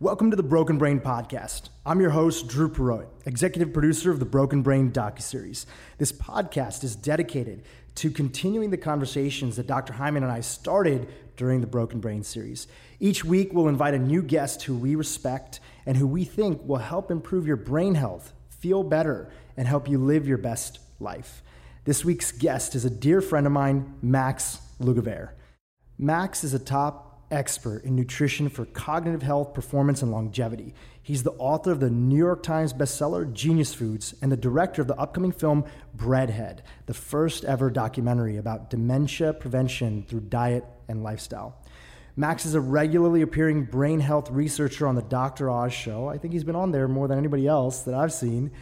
Welcome to the Broken Brain Podcast. I'm your host, Dhru Purohit, executive producer of the Broken Brain docuseries. This podcast is dedicated to continuing the conversations that Dr. Hyman and I started during the Broken Brain series. Each week, we'll invite a new guest who we respect and who we think will help improve your brain health, feel better, and help you live your best life. This week's guest is a dear friend of mine, Max Lugavere. Max is a top expert in nutrition for cognitive health, performance, and longevity. He's the author of the New York Times bestseller Genius Foods and the director of the upcoming film Breadhead, the first ever documentary about dementia prevention through diet and lifestyle. Max is a regularly appearing brain health researcher on the Dr. Oz show. I think he's been on there more than anybody else that I've seen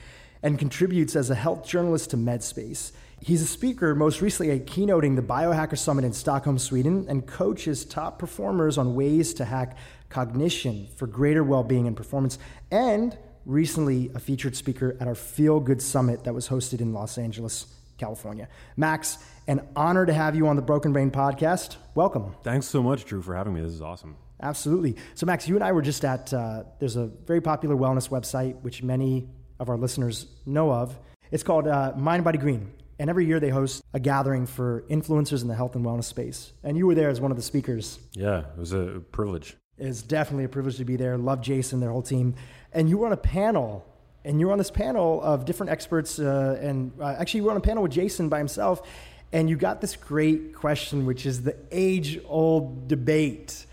and contributes as a health journalist to Medscape. He's a speaker, most recently keynoting the Biohacker Summit in Stockholm, Sweden, and coaches top performers on ways to hack cognition for greater well being and performance, and recently a featured speaker at our Feel Good Summit that was hosted in Los Angeles, California. Max, an honor to have you on the Broken Brain podcast. Welcome. Thanks so much, Dhru, for having me. This is awesome. Absolutely. So, Max, you and I were just at, uh, there's a very popular wellness website, which many of our listeners know of. It's called uh, Mind Body Green. And every year they host a gathering for influencers in the health and wellness space. And you were there as one of the speakers. Yeah, it was a privilege. It's definitely a privilege to be there. Love Jason, their whole team. And you were on a panel, and you were on this panel of different experts. Uh, and uh, actually, you were on a panel with Jason by himself. And you got this great question, which is the age old debate.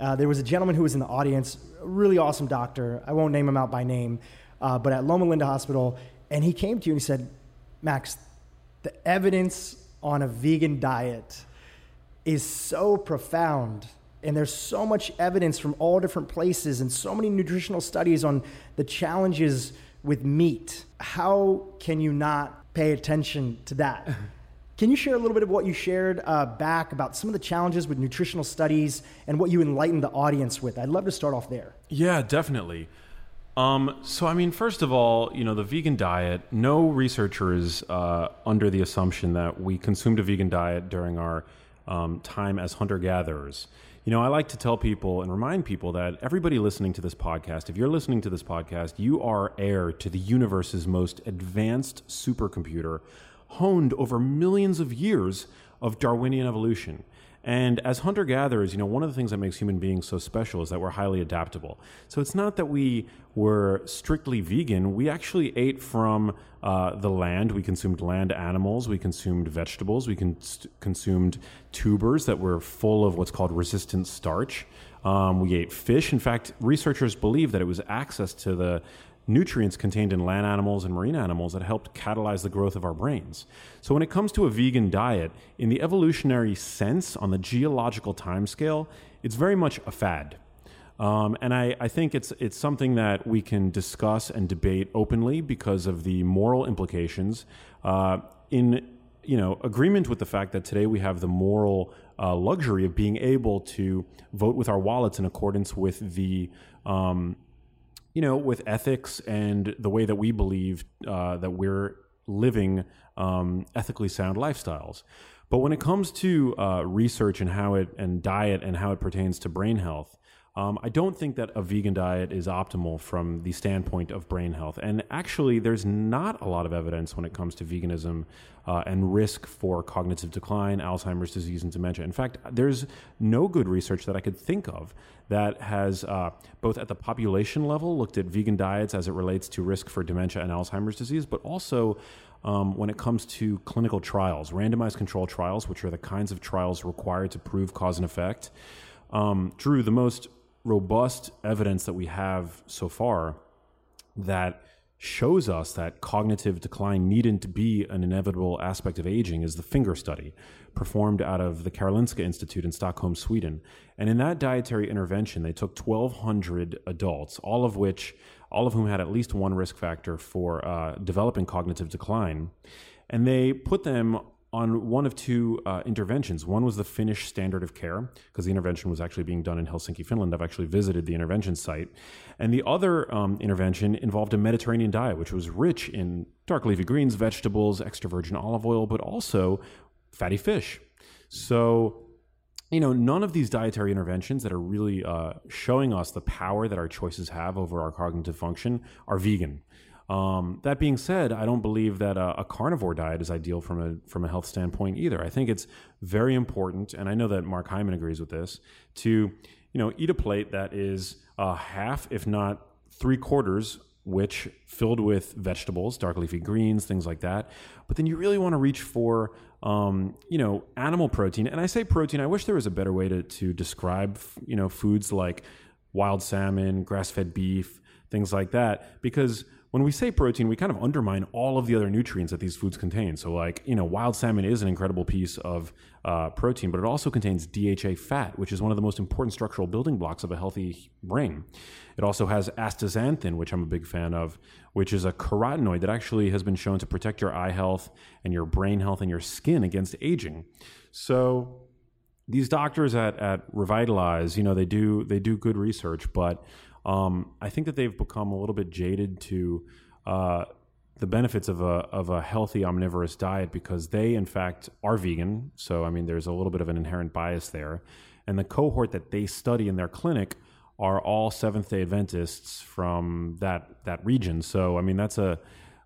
Uh, there was a gentleman who was in the audience, a really awesome doctor. I won't name him out by name, uh, but at Loma Linda Hospital. And he came to you and he said, Max, the evidence on a vegan diet is so profound and there's so much evidence from all different places and so many nutritional studies on the challenges with meat. How can you not pay attention to that? Can you share a little bit of what you shared uh, back about some of the challenges with nutritional studies and what you enlightened the audience with? I'd love to start off there. Yeah definitely um, so, I mean, first of all, you know, the vegan diet, no researcher is uh, under the assumption that we consumed a vegan diet during our um, time as hunter gatherers. You know, I like to tell people and remind people that everybody listening to this podcast, if you're listening to this podcast, you are heir to the universe's most advanced supercomputer, honed over millions of years of Darwinian evolution. And as hunter gatherers, you know, one of the things that makes human beings so special is that we're highly adaptable. So it's not that we were strictly vegan. We actually ate from uh, the land. We consumed land animals. We consumed vegetables. We cons- consumed tubers that were full of what's called resistant starch. Um, we ate fish. In fact, researchers believe that it was access to the nutrients contained in land animals and marine animals that helped catalyze the growth of our brains. So, when it comes to a vegan diet, in the evolutionary sense, on the geological timescale, it's very much a fad. Um, and I, I, think it's it's something that we can discuss and debate openly because of the moral implications. Uh, in you know agreement with the fact that today we have the moral uh, luxury of being able to vote with our wallets in accordance with the um, you know, with ethics and the way that we believe uh, that we're living um, ethically sound lifestyles. But when it comes to uh, research and how it and diet and how it pertains to brain health, um, I don't think that a vegan diet is optimal from the standpoint of brain health. And actually, there's not a lot of evidence when it comes to veganism uh, and risk for cognitive decline, Alzheimer's disease, and dementia. In fact, there's no good research that I could think of that has uh, both at the population level looked at vegan diets as it relates to risk for dementia and Alzheimer's disease, but also um, when it comes to clinical trials, randomized control trials, which are the kinds of trials required to prove cause and effect. Um, Dhru, the most robust evidence that we have so far that shows us that cognitive decline needn't be an inevitable aspect of aging is the FINGER study performed out of the Karolinska Institute in Stockholm, Sweden. And in that dietary intervention, they took 1,200 adults, all of which, all of whom had at least one risk factor for uh, developing cognitive decline. And they put them on one of two uh, interventions. One was the Finnish standard of care, because the intervention was actually being done in Helsinki, Finland. I've actually visited the intervention site. And the other um, intervention involved a Mediterranean diet, which was rich in dark leafy greens, vegetables, extra virgin olive oil, but also fatty fish. So you know, none of these dietary interventions that are really uh, showing us the power that our choices have over our cognitive function are vegan. Um, that being said, I don't believe that a, a, carnivore diet is ideal from a from a health standpoint either. I think it's very important, and I know that Mark Hyman agrees with this, to you know eat a plate that is uh, half, if not three quarters, which filled with vegetables, dark leafy greens, things like that. But then you really want to reach for um, you know, animal protein. And I say protein, I wish there was a better way to, to describe, you know, foods like wild salmon, grass fed beef, things like that. Because when we say protein, we kind of undermine all of the other nutrients that these foods contain. So, like, you know, wild salmon is an incredible piece of uh, protein, but it also contains DHA fat, which is one of the most important structural building blocks of a healthy brain. It also has astaxanthin, which I'm a big fan of, which is a carotenoid that actually has been shown to protect your eye health and your brain health and your skin against aging. So, these doctors at, at Revitalize, you know, they do they do good research, but um, I think that they've become a little bit jaded to uh, the benefits of a of a healthy omnivorous diet because they, in fact, are vegan. So I mean, there's a little bit of an inherent bias there, and the cohort that they study in their clinic are all Seventh Day Adventists from that that region. So I mean, that's a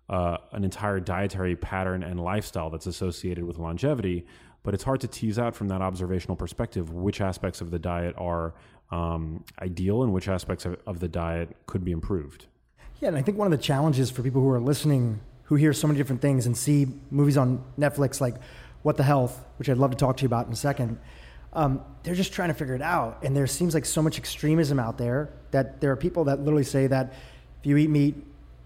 uh, an entire dietary pattern and lifestyle that's associated with longevity. But it's hard to tease out from that observational perspective which aspects of the diet are um, ideal and which aspects of, of the diet could be improved. Yeah, and I think one of the challenges for people who are listening, who hear so many different things and see movies on Netflix like What the Health, which I'd love to talk to you about in a second, um, they're just trying to figure it out. And there seems like so much extremism out there that there are people that literally say that if you eat meat,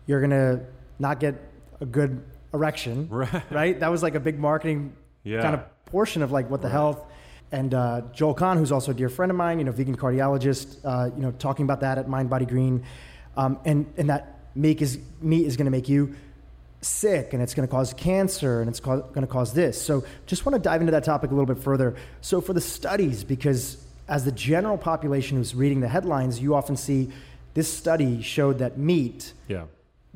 you're going to not get a good erection. Right. right? That was like a big marketing yeah. kind of portion of like What the right. Health and uh, Joel Kahn, who's also a dear friend of mine, you know, vegan cardiologist, uh, you know, talking about that at Mind Body Green, um, and and that meat is meat is going to make you sick, and it's going to cause cancer, and it's co- going to cause this. So, just want to dive into that topic a little bit further. So, for the studies, because as the general population who's reading the headlines, you often see this study showed that meat yeah.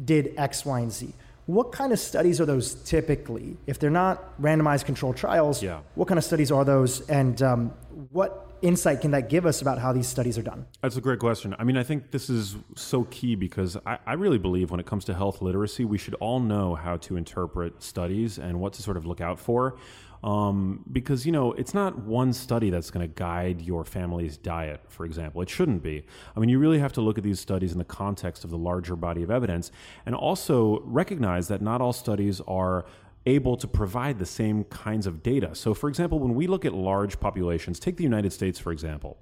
did X, Y, and Z what kind of studies are those typically? If they're not randomized controlled trials, yeah. what kind of studies are those, and um, what insight can that give us about how these studies are done? That's a great question. I mean, I think this is so key because I, I, really believe when it comes to health literacy, we should all know how to interpret studies and what to sort of look out for. Um, because you know it's not one study that's going to guide your family's diet for example. It shouldn't be. I mean you really have to look at these studies in the context of the larger body of evidence and also recognize that not all studies are able to provide the same kinds of data. So for example when we look at large populations take the united states for example.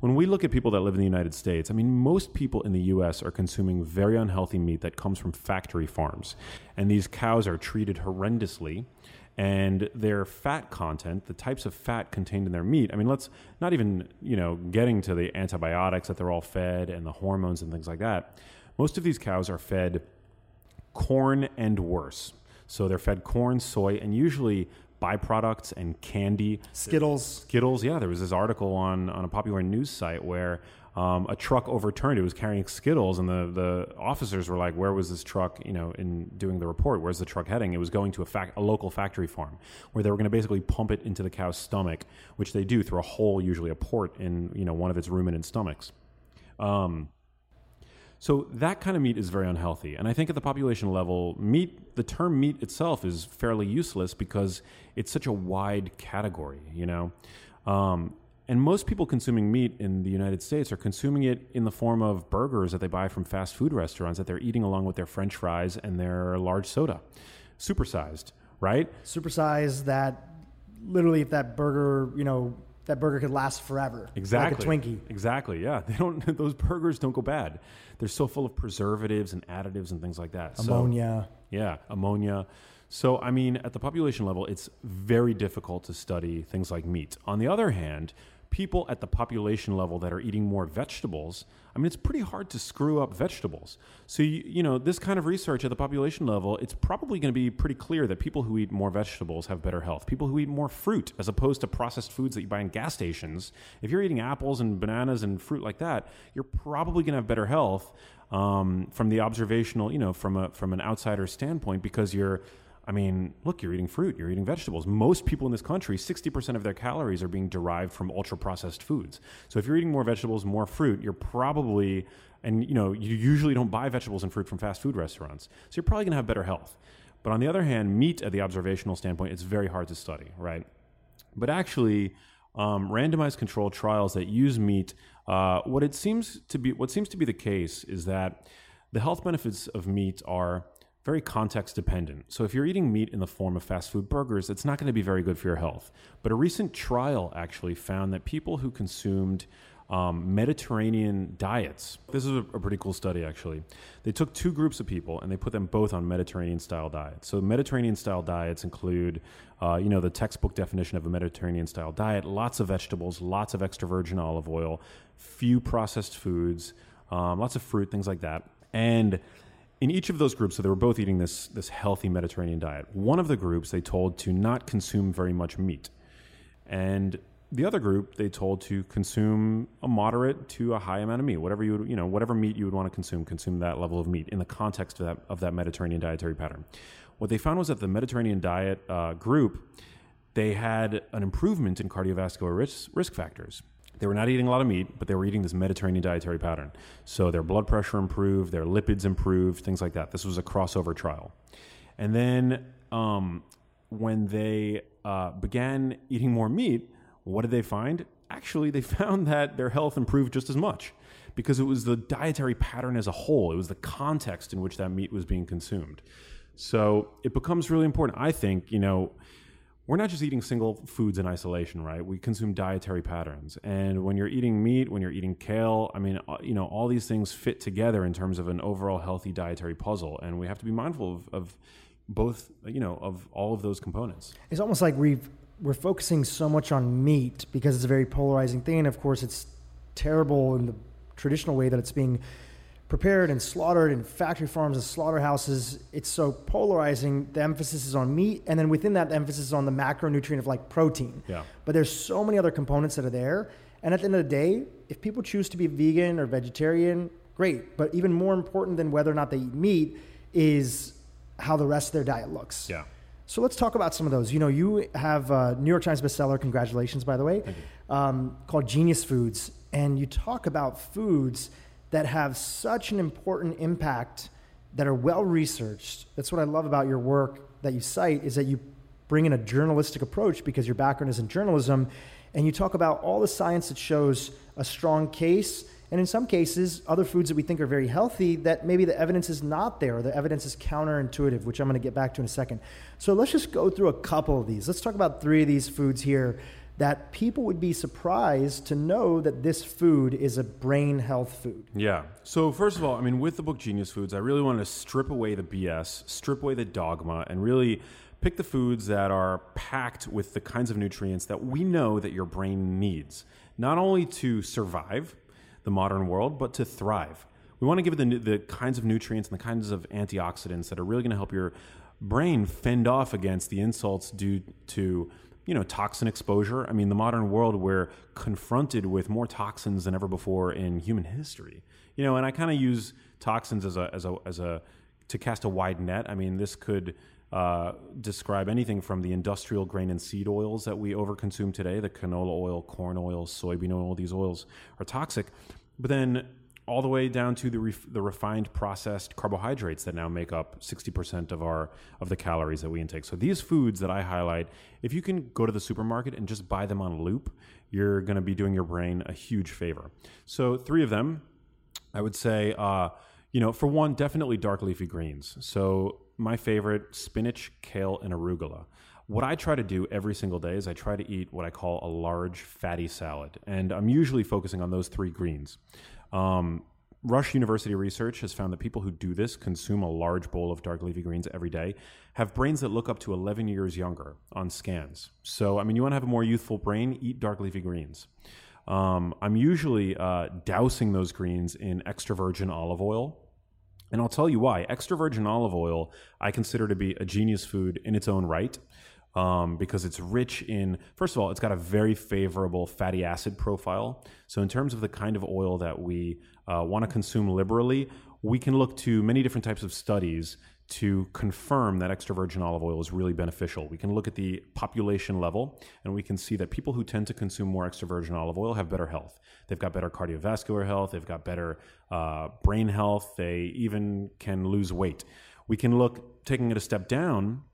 When we look at people that live in the United States, I mean, most people in the US are consuming very unhealthy meat that comes from factory farms. And these cows are treated horrendously and their fat content, the types of fat contained in their meat. I mean, let's not even, you know, getting to the antibiotics that they're all fed and the hormones and things like that. Most of these cows are fed corn and worse. So they're fed corn, soy, and usually byproducts and candy. Skittles. Skittles, yeah. There was this article on, on a popular news site where um, a truck overturned. It was carrying Skittles, and the, the officers were like, "Where was this truck? You know, in doing the report, where's the truck heading?" It was going to a, fac- a local factory farm where they were going to basically pump it into the cow's stomach, which they do through a hole, usually a port in you know one of its ruminant stomachs. Um, so that kind of meat is very unhealthy, and I think at the population level, meat, the term meat itself is fairly useless because it's such a wide category. You know. Um, and most people consuming meat in the United States are consuming it in the form of burgers that they buy from fast food restaurants that they're eating along with their french fries and their large soda. Supersized, right? Supersized that literally if that burger, you know, that burger could last forever. Exactly. Like a Twinkie. Exactly. Yeah. They don't those burgers don't go bad. They're so full of preservatives and additives and things like that. Ammonia. So, yeah, ammonia. So, I mean, at the population level, it's very difficult to study things like meat. On the other hand, people at the population level that are eating more vegetables, I mean, it's pretty hard to screw up vegetables. So, you, you know, this kind of research at the population level, it's probably going to be pretty clear that people who eat more vegetables have better health. People who eat more fruit, as opposed to processed foods that you buy in gas stations, if you're eating apples and bananas and fruit like that, you're probably going to have better health um, from the observational, you know, from a from an outsider standpoint because you're I mean, look, you're eating fruit, you're eating vegetables. Most people in this country, 60% of their calories are being derived from ultra processed foods. So if you're eating more vegetables, more fruit, you're probably, and you know, you usually don't buy vegetables and fruit from fast food restaurants. So you're probably to have better health. But on the other hand, meat at the observational standpoint, it's very hard to study, right? But actually, um, randomized controlled trials that use meat, uh, what it seems to be, what seems to be the case is that the health benefits of meat are very context dependent. So if you're eating meat in the form of fast food burgers, it's not going to be very good for your health. But a recent trial actually found that people who consumed um, Mediterranean diets. This is a, a, pretty cool study, actually. They took two groups of people and they put them both on Mediterranean style diets. So, Mediterranean style diets include, uh, you know, the textbook definition of a Mediterranean style diet lots of vegetables, lots of extra virgin olive oil, few processed foods, um, lots of fruit, things like that. And in each of those groups, so they were both eating this, this healthy Mediterranean diet. One of the groups they told to not consume very much meat. And the other group they told to consume a moderate to a high amount of meat, whatever you would, you know, whatever meat you would want to consume, consume that level of meat in the context of that, of that Mediterranean dietary pattern. What they found was that the Mediterranean diet uh, group, they had an improvement in cardiovascular risk, risk factors. They were not eating a lot of meat, but they were eating this Mediterranean dietary pattern. So their blood pressure improved, their lipids improved, things like that. This was a crossover trial. And then um, when they uh, began eating more meat, what did they find? Actually, they found that their health improved just as much because it was the dietary pattern as a whole, it was the context in which that meat was being consumed. So it becomes really important. I think, you know, we're not just eating single foods in isolation, right? We consume dietary patterns. And when you're eating meat, when you're eating kale, I mean, uh, you know, all these things fit together in terms of an overall healthy dietary puzzle. And we have to be mindful of, of both, you know, of all of those components. It's almost like we've, we're focusing so much on meat because it's a very polarizing thing. And of course, it's terrible in the traditional way that it's being prepared and slaughtered in factory farms and slaughterhouses. It's so polarizing. The emphasis is on meat, and then within that, the emphasis is on the macronutrient of like protein. Yeah. But there's so many other components that are there. And at the end of the day, if people choose to be vegan or vegetarian, great. But even more important than whether or not they eat meat is how the rest of their diet looks. Yeah. So let's talk about some of those. You know, you have a New York Times bestseller, congratulations, by the way, um, called Genius Foods. And you talk about foods that have such an important impact that are well researched. That's what I love about your work that you cite is that you bring in a journalistic approach because your background is in journalism and you talk about all the science that shows a strong case and in some cases other foods that we think are very healthy that maybe the evidence is not there or the evidence is counterintuitive which i'm going to get back to in a second so let's just go through a couple of these let's talk about three of these foods here that people would be surprised to know that this food is a brain health food. Yeah. So, first of all, I mean, with the book Genius Foods, I really wanted to strip away the BS, strip away the dogma, and really pick the foods that are packed with the kinds of nutrients that we know that your brain needs, not only to survive the modern world, but to thrive. We want to give it the, the kinds of nutrients and the kinds of antioxidants that are really going to help your brain fend off against the insults due to you know, toxin exposure. I mean, the modern world, we're confronted with more toxins than ever before in human history. You know, and I kind of use toxins as a, as a, as a, to cast a wide net. I mean, this could uh, describe anything from the industrial grain and seed oils that we overconsume today, the canola oil, corn oil, soybean oil, these oils are toxic. But then all the way down to the, ref- the refined processed carbohydrates that now make up 60% of our of the calories that we intake. So these foods that I highlight, if you can go to the supermarket and just buy them on loop, you're going to be doing your brain a huge favor. So three of them, I would say, uh, you know, for one, definitely dark leafy greens. So my favorite, spinach, kale, and arugula. What I try to do every single day is I try to eat what I call a large fatty salad, and I'm usually focusing on those three greens. Um, Rush University research has found that people who do this, consume a large bowl of dark leafy greens every day, have brains that look up to 11 years younger on scans. So, I mean, you want to have a more youthful brain, eat dark leafy greens. Um, I'm usually uh, dousing those greens in extra virgin olive oil. And I'll tell you why. Extra virgin olive oil, I consider to be a genius food in its own right um, because it's rich in, first of all, it's got a very favorable fatty acid profile. So, in terms of the kind of oil that we uh, want to consume liberally, we can look to many different types of studies to confirm that extra virgin olive oil is really beneficial. We can look at the population level and we can see that people who tend to consume more extra virgin olive oil have better health. They've got better cardiovascular health, they've got better uh, brain health, they even can lose weight. We can look, taking it a step down,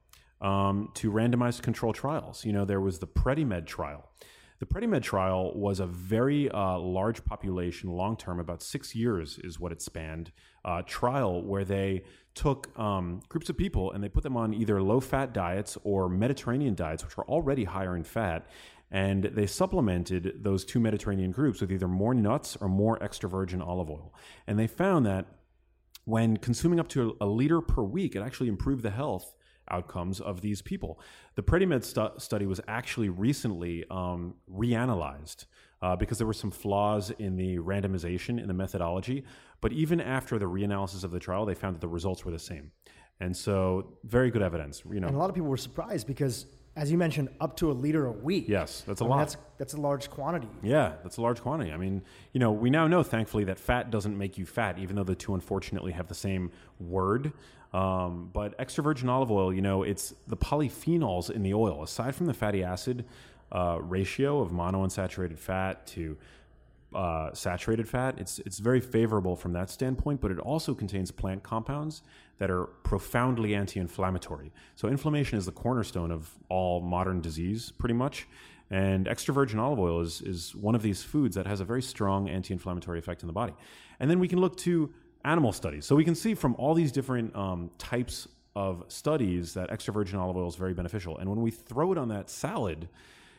um, to randomized control trials. You know, there was the PREDIMED trial. The PREDIMED trial was a very uh, large population, long term, about six years is what it spanned, uh, trial where they took um, groups of people and they put them on either low fat diets or Mediterranean diets, which were already higher in fat. And they supplemented those two Mediterranean groups with either more nuts or more extra virgin olive oil. And they found that when consuming up to a liter per week, it actually improved the health outcomes of these people. The PREDIMED stu- study was actually recently um, reanalyzed uh, because there were some flaws in the randomization in the methodology. But even after the reanalysis of the trial, they found that the results were the same. And so, very good evidence. You know, and a lot of people were surprised because, as you mentioned, up to a liter a week. Yes, that's a I mean, lot. That's that's a large quantity. Yeah, that's a large quantity. I mean, you know, we now know, thankfully, that fat doesn't make you fat, even though the two unfortunately have the same word. Um, but extra virgin olive oil, you know, it's the polyphenols in the oil. Aside from the fatty acid uh, ratio of monounsaturated fat to uh, saturated fat, it's it's very favorable from that standpoint. But it also contains plant compounds that are profoundly anti-inflammatory. So inflammation is the cornerstone of all modern disease, pretty much. And extra virgin olive oil is, is one of these foods that has a very strong anti inflammatory effect in the body. And then we can look to animal studies. So we can see from all these different um, types of studies that extra virgin olive oil is very beneficial. And when we throw it on that salad,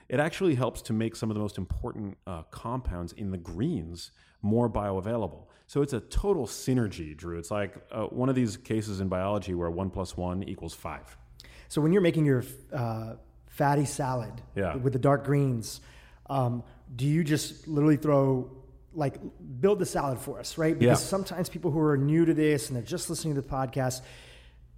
it actually helps to make some of the most important uh, compounds in the greens more bioavailable. So it's a total synergy, Dhru. It's like uh, one of these cases in biology where one plus one equals five. So when you're making your uh, fatty salad Yeah. with the dark greens, um, do you just literally throw like build the salad for us, right? Because Yeah. sometimes people who are new to this and they're just listening to the podcast,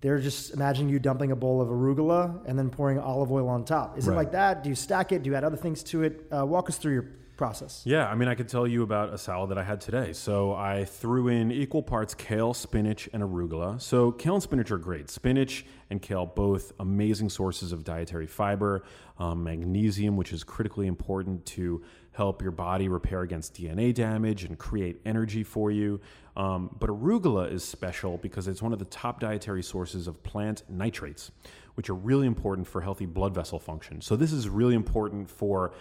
they're just imagining you dumping a bowl of arugula and then pouring olive oil on top. Is it like that? Do you stack it? Do you add other things to it? Uh, walk us through your process. Yeah, I mean, I could tell you about a salad that I had today. So I threw in equal parts kale, spinach, and arugula. So kale and spinach are great. Spinach and kale, both amazing sources of dietary fiber, um, magnesium, which is critically important to help your body repair against DNA damage and create energy for you. Um, but arugula is special because it's one of the top dietary sources of plant nitrates, which are really important for healthy blood vessel function. So this is really important for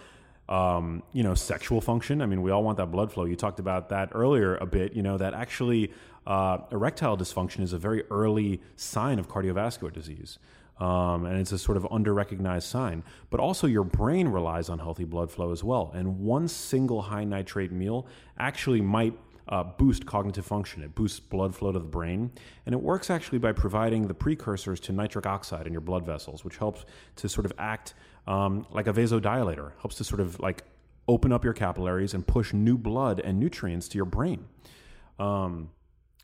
um, you know, sexual function. I mean, we all want that blood flow. You talked about that earlier a bit. You know that actually uh, erectile dysfunction is a very early sign of cardiovascular disease. Um, and it's a sort of under recognized sign. But also, your brain relies on healthy blood flow as well. And one single high nitrate meal actually might uh, boost cognitive function. It boosts blood flow to the brain. And it works actually by providing the precursors to nitric oxide in your blood vessels, which helps to sort of act um, like a vasodilator, helps to sort of like open up your capillaries and push new blood and nutrients to your brain. Um,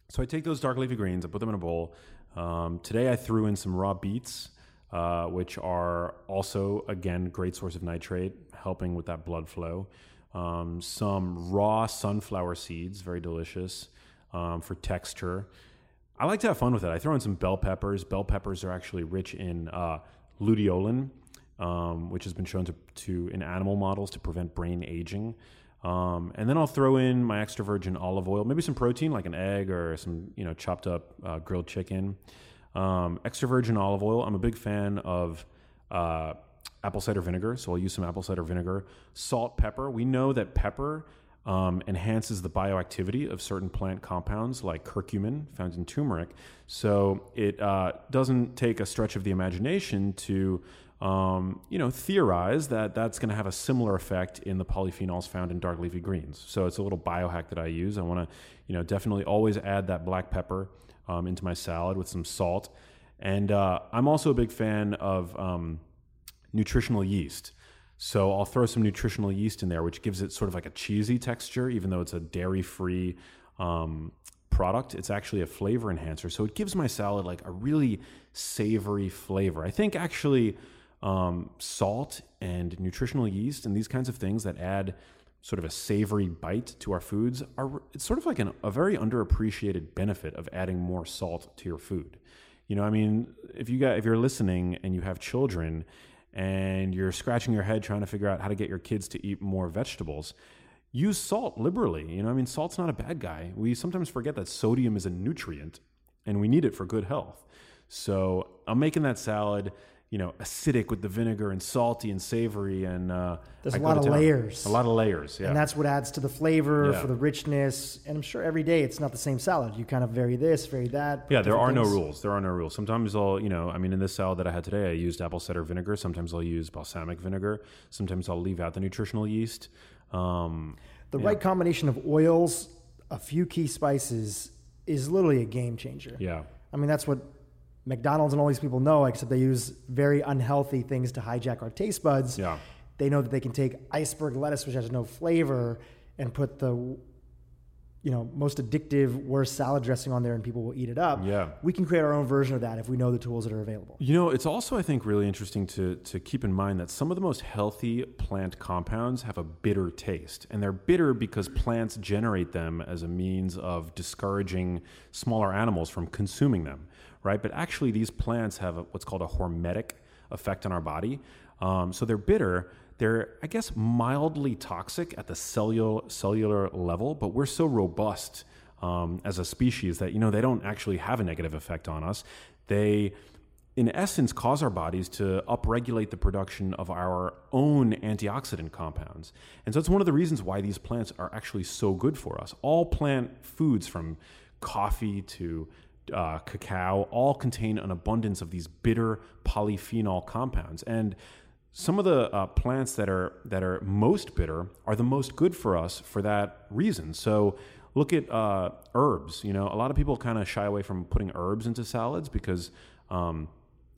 so I take those dark leafy greens, I put them in a bowl. Um, today I threw in some raw beets, uh, which are also, again, great source of nitrate, helping with that blood flow. Um, some raw sunflower seeds, very delicious um, for texture. I like to have fun with it. I throw in some bell peppers. Bell peppers are actually rich in uh, luteolin, um, which has been shown to, to in animal models to prevent brain aging. Um, and then I'll throw in my extra virgin olive oil, maybe some protein like an egg or some you know chopped up uh, grilled chicken. Um, extra virgin olive oil. I'm a big fan of uh, apple cider vinegar, so I'll use some apple cider vinegar. Salt, pepper. We know that pepper um, enhances the bioactivity of certain plant compounds like curcumin found in turmeric. So it uh, doesn't take a stretch of the imagination to um, you know, theorize that that's going to have a similar effect in the polyphenols found in dark leafy greens. So it's a little biohack that I use. I want to, you know, definitely always add that black pepper um, into my salad with some salt. And uh, I'm also a big fan of um, nutritional yeast. So I'll throw some nutritional yeast in there, which gives it sort of like a cheesy texture, even though it's a dairy-free um, product. It's actually a flavor enhancer, so it gives my salad like a really savory flavor. I think actually um, salt and nutritional yeast and these kinds of things that add sort of a savory bite to our foods are it's sort of like an, a very underappreciated benefit of adding more salt to your food. You know, I mean, if you got if you're listening and you have children and you're scratching your head trying to figure out how to get your kids to eat more vegetables, use salt liberally. You know, I mean, salt's not a bad guy. We sometimes forget that sodium is a nutrient and we need it for good health. So I'm making that salad, you know, acidic with the vinegar and salty and savory. And uh, There's I a lot of town. layers. A lot of layers, yeah. And that's what adds to the flavor, Yeah. for the richness. And I'm sure every day it's not the same salad. You kind of vary this, vary that. Yeah, there are different no rules. There are no rules. Sometimes I'll, you know, I mean, in this salad that I had today, I used apple cider vinegar. Sometimes I'll use balsamic vinegar. Sometimes I'll leave out the nutritional yeast. Um, The right combination of oils, a few key spices, is literally a game changer. yeah, I mean, that's what McDonald's and all these people know, except they use very unhealthy things to hijack our taste buds. yeah, They know that they can take iceberg lettuce, which has no flavor, and put the you know most addictive worst salad dressing on there, and people will eat it up. Yeah. we can create our own version of that if we know the tools that are available. You know, it's also I think really interesting to to keep in mind that some of the most healthy plant compounds have a bitter taste, and they're bitter because plants generate them as a means of discouraging smaller animals from consuming them, right? But actually, these plants have a, what's called a hormetic effect on our body, um, so they're bitter. They're, I guess, mildly toxic at the cellular cellular level, but we're so robust um, as a species that you know they don't actually have a negative effect on us. They, in essence, cause our bodies to upregulate the production of our own antioxidant compounds, and so it's one of the reasons why these plants are actually so good for us. All plant foods, from coffee to uh, cacao, all contain an abundance of these bitter polyphenol compounds, and some of the uh, plants that are that are most bitter are the most good for us for that reason. So look at uh, herbs. You know, a lot of people kind of shy away from putting herbs into salads because um,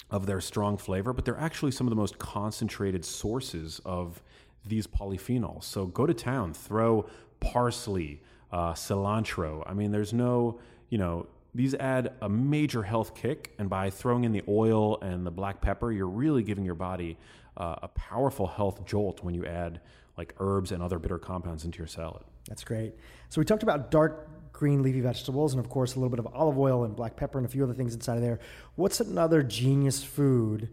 of their strong flavor, but they're actually some of the most concentrated sources of these polyphenols. So go to town, throw parsley, uh, cilantro. I mean, there's no, you know, these add a major health kick, and by throwing in the oil and the black pepper, you're really giving your body uh, a powerful health jolt when you add like herbs and other bitter compounds into your salad. That's great. So we talked about dark green leafy vegetables, and of course a little bit of olive oil and black pepper and a few other things inside of there. What's another genius food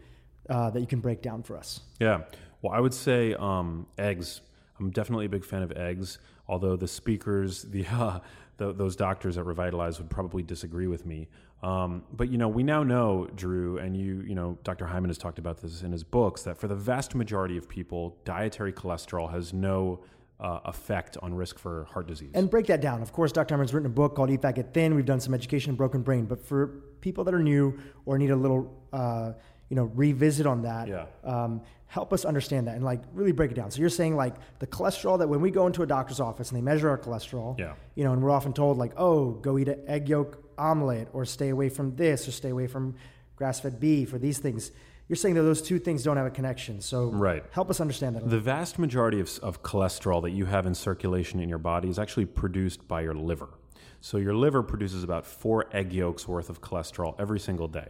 uh, that you can break down for us? Yeah. Well, I would say um, eggs. I'm definitely a big fan of eggs, although the speakers, the, uh, the those doctors at Revitalize would probably disagree with me. Um, but you know, we now know, Dhru, and you, you know, Dr. Hyman has talked about this in his books that for the vast majority of people, dietary cholesterol has no uh, effect on risk for heart disease. And break that down. Of course, Dr. Hyman's written a book called Eat Fat Get Thin. We've done some education in Broken Brain, but for people that are new or need a little, uh, you know, revisit on that, Yeah. um, help us understand that and like really break it down. So you're saying like the cholesterol that when we go into a doctor's office and they measure our cholesterol, Yeah. you know, and we're often told like, oh, go eat an egg yolk omelet or stay away from this or stay away from grass-fed beef or these things. You're saying that those two things don't have a connection. So Right. help us understand that. The vast majority of, of cholesterol that you have in circulation in your body is actually produced by your liver. So your liver produces about four egg yolks worth of cholesterol every single day.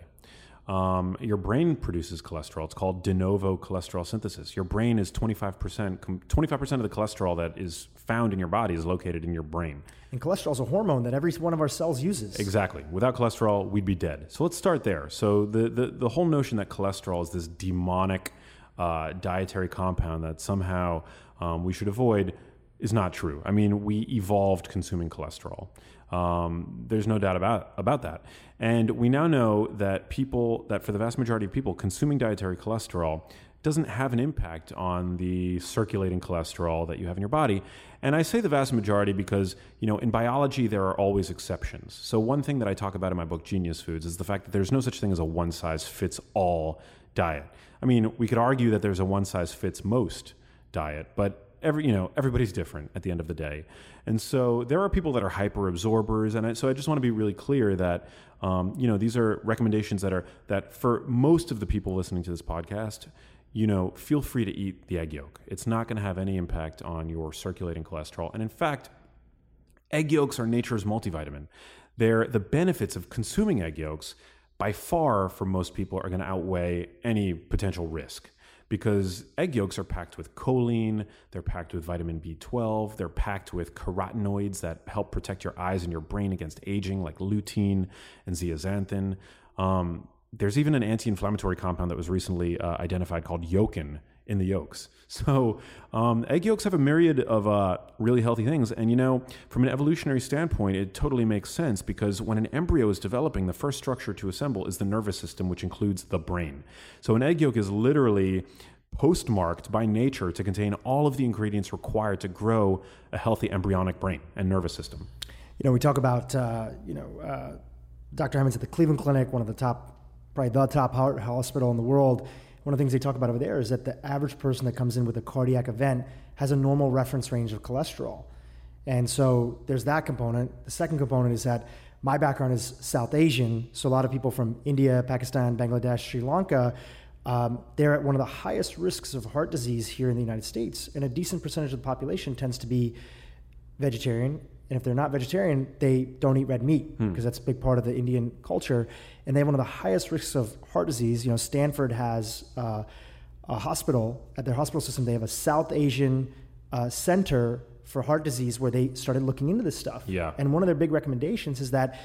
Um, your brain produces cholesterol. It's called de novo cholesterol synthesis. Your brain is 25%, 25% of the cholesterol that is found in your body is located in your brain. And cholesterol is a hormone that every one of our cells uses. Exactly. Without cholesterol, we'd be dead. So let's start there. So the the, the whole notion that cholesterol is this demonic uh, dietary compound that somehow um, we should avoid is not true. I mean, we evolved consuming cholesterol. Um, there's no doubt about about that. And we now know that people that for the vast majority of people, consuming dietary cholesterol doesn't have an impact on the circulating cholesterol that you have in your body. And I say the vast majority because, you know, in biology, there are always exceptions. So, one thing that I talk about in my book, Genius Foods, is the fact that there's no such thing as a one size fits all diet. I mean, we could argue that there's a one size fits most diet, but every you know everybody's different at the end of the day. And so there are people that are hyper absorbers and I, so i just want to be really clear that um, you know these are recommendations that are that for most of the people listening to this podcast you know feel free to eat the egg yolk. It's not going to have any impact on your circulating cholesterol. And in fact egg yolks are nature's multivitamin. They're the benefits of consuming egg yolks by far for most people are going to outweigh any potential risk because egg yolks are packed with choline, they're packed with vitamin B12, they're packed with carotenoids that help protect your eyes and your brain against aging, like lutein and zeaxanthin. Um, there's even an anti-inflammatory compound that was recently uh, identified called yolkin in the yolks. So um, egg yolks have a myriad of uh, really healthy things, and you know, from an evolutionary standpoint, it totally makes sense because when an embryo is developing, the first structure to assemble is the nervous system, which includes the brain. So an egg yolk is literally postmarked by nature to contain all of the ingredients required to grow a healthy embryonic brain and nervous system. You know, we talk about uh, you know uh, Dr. Hyman's at the Cleveland Clinic, one of the top, probably the top hospital in the world one of the things they talk about over there is that the average person that comes in with a cardiac event has a normal reference range of cholesterol. And so there's that component. The second component is that my background is South Asian, so a lot of people from India, Pakistan, Bangladesh, Sri Lanka, um, they're at one of the highest risks of heart disease here in the United States. And a decent percentage of the population tends to be vegetarian and if they're not vegetarian, they don't eat red meat because hmm. that's a big part of the Indian culture. And they have one of the highest risks of heart disease. You know, Stanford has uh, a hospital at their hospital system. They have a South Asian uh, center for heart disease where they started looking into this stuff. Yeah. And one of their big recommendations is that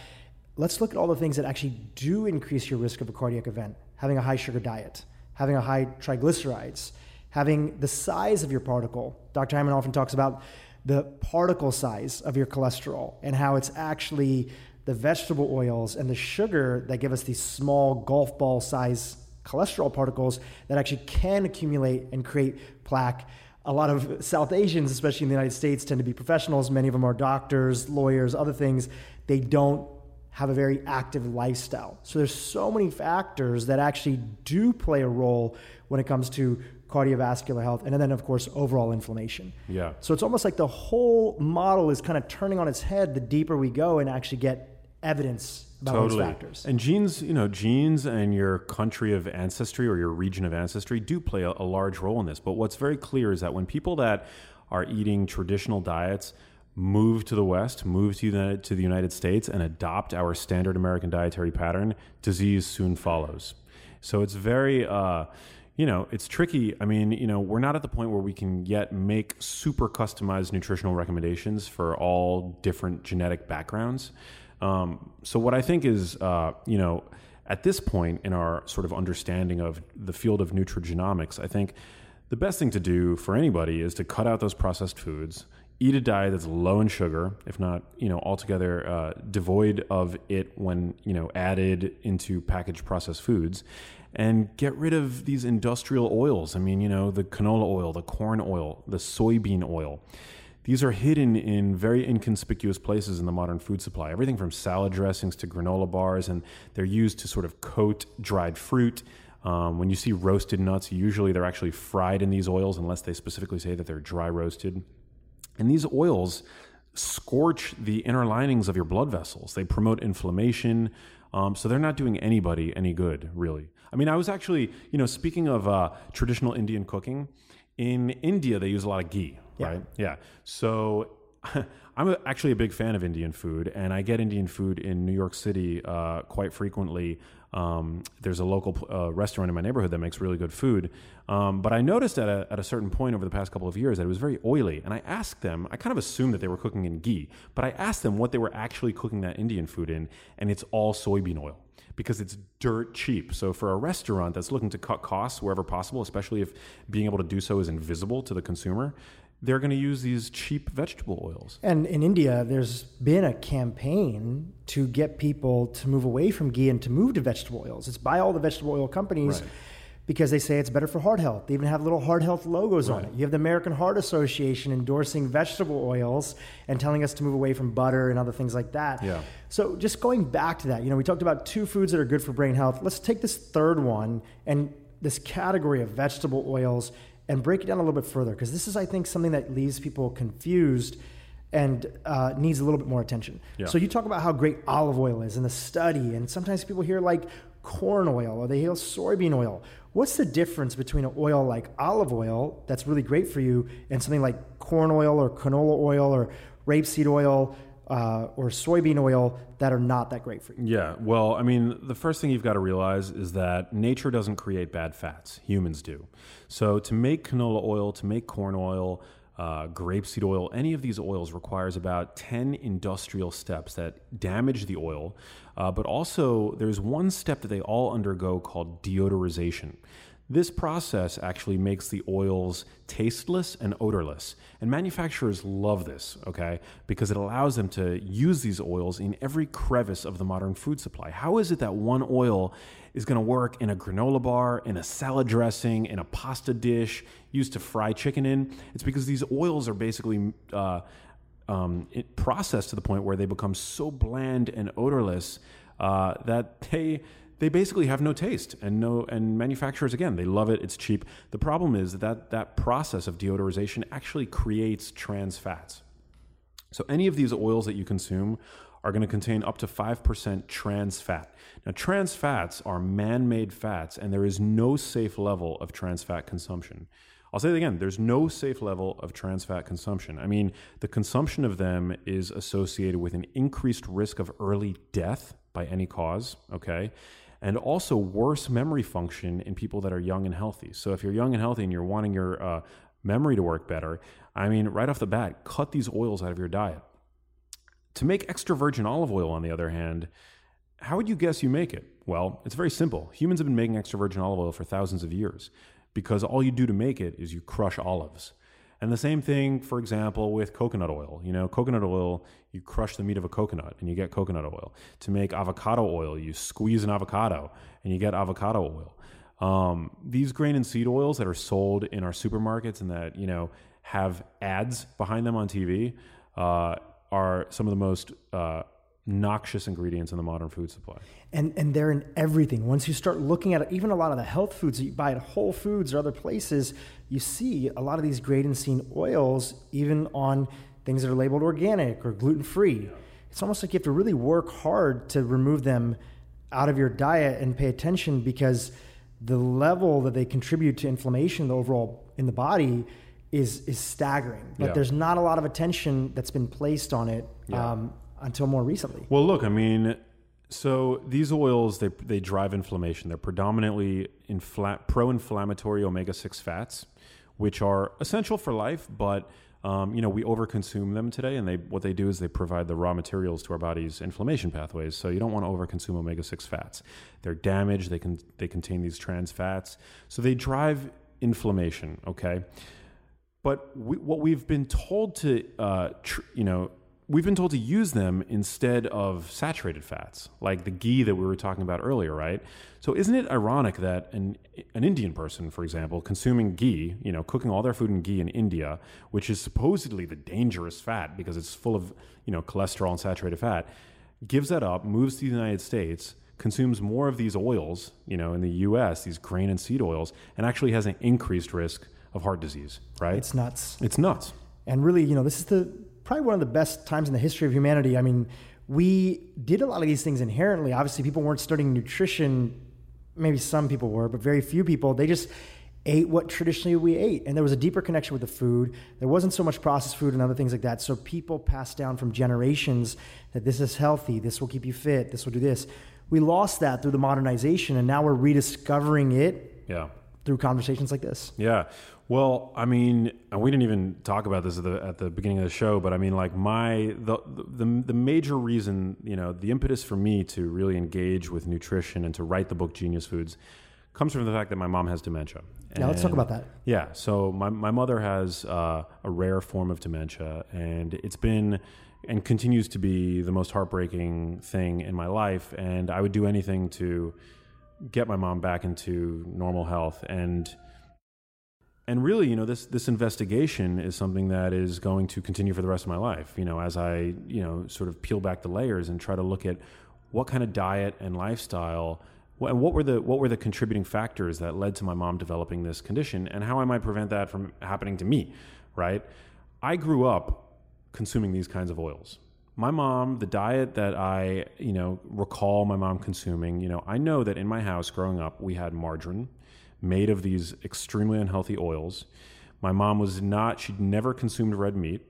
let's look at all the things that actually do increase your risk of a cardiac event. Having a high sugar diet, having a high triglycerides, having the size of your particle. Dr. Hyman often talks about the particle size of your cholesterol and how it's actually the vegetable oils and the sugar that give us these small golf ball size cholesterol particles that actually can accumulate and create plaque. A lot of South Asians, especially in the United States, tend to be professionals. Many of them are doctors, lawyers, other things. They don't have a very active lifestyle. So there's so many factors that actually do play a role when it comes to cardiovascular health, and then, of course, overall inflammation. Yeah. So it's almost like the whole model is kind of turning on its head the deeper we go and actually get evidence about totally. those factors. And genes, you know, genes and your country of ancestry or your region of ancestry do play a, a large role in this. But what's very clear is that when people that are eating traditional diets move to the West, move to the, to the United States, and adopt our standard American dietary pattern, disease soon follows. So it's very, uh, you know, it's tricky. I mean, you know, we're not at the point where we can yet make super customized nutritional recommendations for all different genetic backgrounds. Um, so, what I think is, uh, you know, at this point in our sort of understanding of the field of nutrigenomics, I think the best thing to do for anybody is to cut out those processed foods, eat a diet that's low in sugar, if not, you know, altogether uh, devoid of it when, you know, added into packaged processed foods, and get rid of these industrial oils. I mean, you know, the canola oil, the corn oil, the soybean oil. These are hidden in very inconspicuous places in the modern food supply. Everything from salad dressings to granola bars, and they're used to sort of coat dried fruit. Um, when you see roasted nuts, usually they're actually fried in these oils, unless they specifically say that they're dry roasted. And these oils scorch the inner linings of your blood vessels. They promote inflammation. Um, so they're not doing anybody any good, really. I mean, I was actually, you know, speaking of uh, traditional Indian cooking, in India they use a lot of ghee, yeah. right? Yeah. So I'm actually a big fan of Indian food, and I get Indian food in New York City uh, quite frequently. Um, there's a local uh, restaurant in my neighborhood that makes really good food. Um, but I noticed at a, at a certain point over the past couple of years that it was very oily. And I asked them, I kind of assumed that they were cooking in ghee, but I asked them what they were actually cooking that Indian food in, and it's all soybean oil because it's dirt cheap. So for a restaurant that's looking to cut costs wherever possible, especially if being able to do so is invisible to the consumer, they're going to use these cheap vegetable oils. And in India, there's been a campaign to get people to move away from ghee and to move to vegetable oils. It's by all the vegetable oil companies. Right because they say it's better for heart health. They even have little heart health logos right. on it. You have the American Heart Association endorsing vegetable oils and telling us to move away from butter and other things like that. Yeah. So just going back to that, you know, we talked about two foods that are good for brain health. Let's take this third one and this category of vegetable oils and break it down a little bit further because this is, I think, something that leaves people confused and uh, needs a little bit more attention. Yeah. So you talk about how great olive oil is in the study, and sometimes people hear like corn oil or they hear soybean oil. What's the difference between an oil like olive oil that's really great for you and something like corn oil or canola oil or rapeseed oil uh, or soybean oil that are not that great for you? Yeah, well, I mean, the first thing you've got to realize is that nature doesn't create bad fats, humans do. So to make canola oil, to make corn oil, uh, grapeseed oil, any of these oils requires about 10 industrial steps that damage the oil. Uh, but also, there's one step that they all undergo called deodorization. This process actually makes the oils tasteless and odorless. And manufacturers love this, okay, because it allows them to use these oils in every crevice of the modern food supply. How is it that one oil is going to work in a granola bar, in a salad dressing, in a pasta dish used to fry chicken in? It's because these oils are basically uh, um, processed to the point where they become so bland and odorless uh, that they they basically have no taste and no and manufacturers again they love it it's cheap the problem is that that process of deodorization actually creates trans fats so any of these oils that you consume are going to contain up to 5% trans fat now trans fats are man-made fats and there is no safe level of trans fat consumption I'll say it again there's no safe level of trans fat consumption. I mean, the consumption of them is associated with an increased risk of early death by any cause, okay? and also worse memory function in people that are young and healthy. So if you're young and healthy and you're wanting your uh, memory to work better, I mean, right off the bat, cut these oils out of your diet. To make extra virgin olive oil, on the other hand, how would you guess you make it? Well, it's very simple. Humans have been making extra virgin olive oil for thousands of years because all you do to make it is you crush olives. And the same thing, for example, with coconut oil. You know, coconut oil, you crush the meat of a coconut and you get coconut oil. To make avocado oil, you squeeze an avocado and you get avocado oil. Um, these grain and seed oils that are sold in our supermarkets and that, you know, have ads behind them on TV uh, are some of the most uh, noxious ingredients in the modern food supply. And and they're in everything. Once you start looking at it, even a lot of the health foods that you buy at Whole Foods or other places, you see a lot of these seed oils even on things that are labeled organic or gluten free. It's almost like you have to really work hard to remove them out of your diet and pay attention because the level that they contribute to inflammation the overall in the body is is staggering. But yeah. there's not a lot of attention that's been placed on it. Yeah. Um, until more recently. Well, look, I mean, so these oils they they drive inflammation. They're predominantly infla- pro-inflammatory omega-6 fats, which are essential for life, but um, you know we overconsume them today, and they what they do is they provide the raw materials to our body's inflammation pathways. So you don't want to overconsume omega-6 fats. They're damaged. They can they contain these trans fats, so they drive inflammation. Okay. But we, what we've been told to, uh, tr- you know, we've been told to use them instead of saturated fats, like the ghee that we were talking about earlier, right? So isn't it ironic that an an Indian person, for example, consuming ghee, you know, cooking all their food in ghee in India, which is supposedly the dangerous fat because it's full of, you know, cholesterol and saturated fat, gives that up, moves to the United States, consumes more of these oils, you know, in the US, these grain and seed oils, and actually has an increased risk of heart disease, right? It's nuts. It's nuts. And really, you know, this is the probably one of the best times in the history of humanity. I mean, we did a lot of these things inherently. Obviously, people weren't studying nutrition. Maybe some people were, but very few people. They just ate what traditionally we ate. And there was a deeper connection with the food. There wasn't so much processed food and other things like that. So people passed down from generations that this is healthy, this will keep you fit, this will do this. We lost that through the modernization, and now we're rediscovering it yeah. through conversations like this. Yeah. Well, I mean, we didn't even talk about this at the at the beginning of the show, but I mean, like my the the the major reason, you know, the impetus for me to really engage with nutrition and to write the book Genius Foods comes from the fact that my mom has dementia. Yeah, let's talk about that. Yeah, so my my mother has uh, a rare form of dementia, and it's been and continues to be the most heartbreaking thing in my life. And I would do anything to get my mom back into normal health and and really, you know, this this investigation is something that is going to continue for the rest of my life. You know, as I you know sort of peel back the layers and try to look at what kind of diet and lifestyle and what were the what were the contributing factors that led to my mom developing this condition and how I might prevent that from happening to me. Right? I grew up consuming these kinds of oils. My mom, the diet that I, you know, recall my mom consuming, you know, I know that in my house growing up, we had margarine, made of these extremely unhealthy oils. My mom was not, she'd never consumed red meat.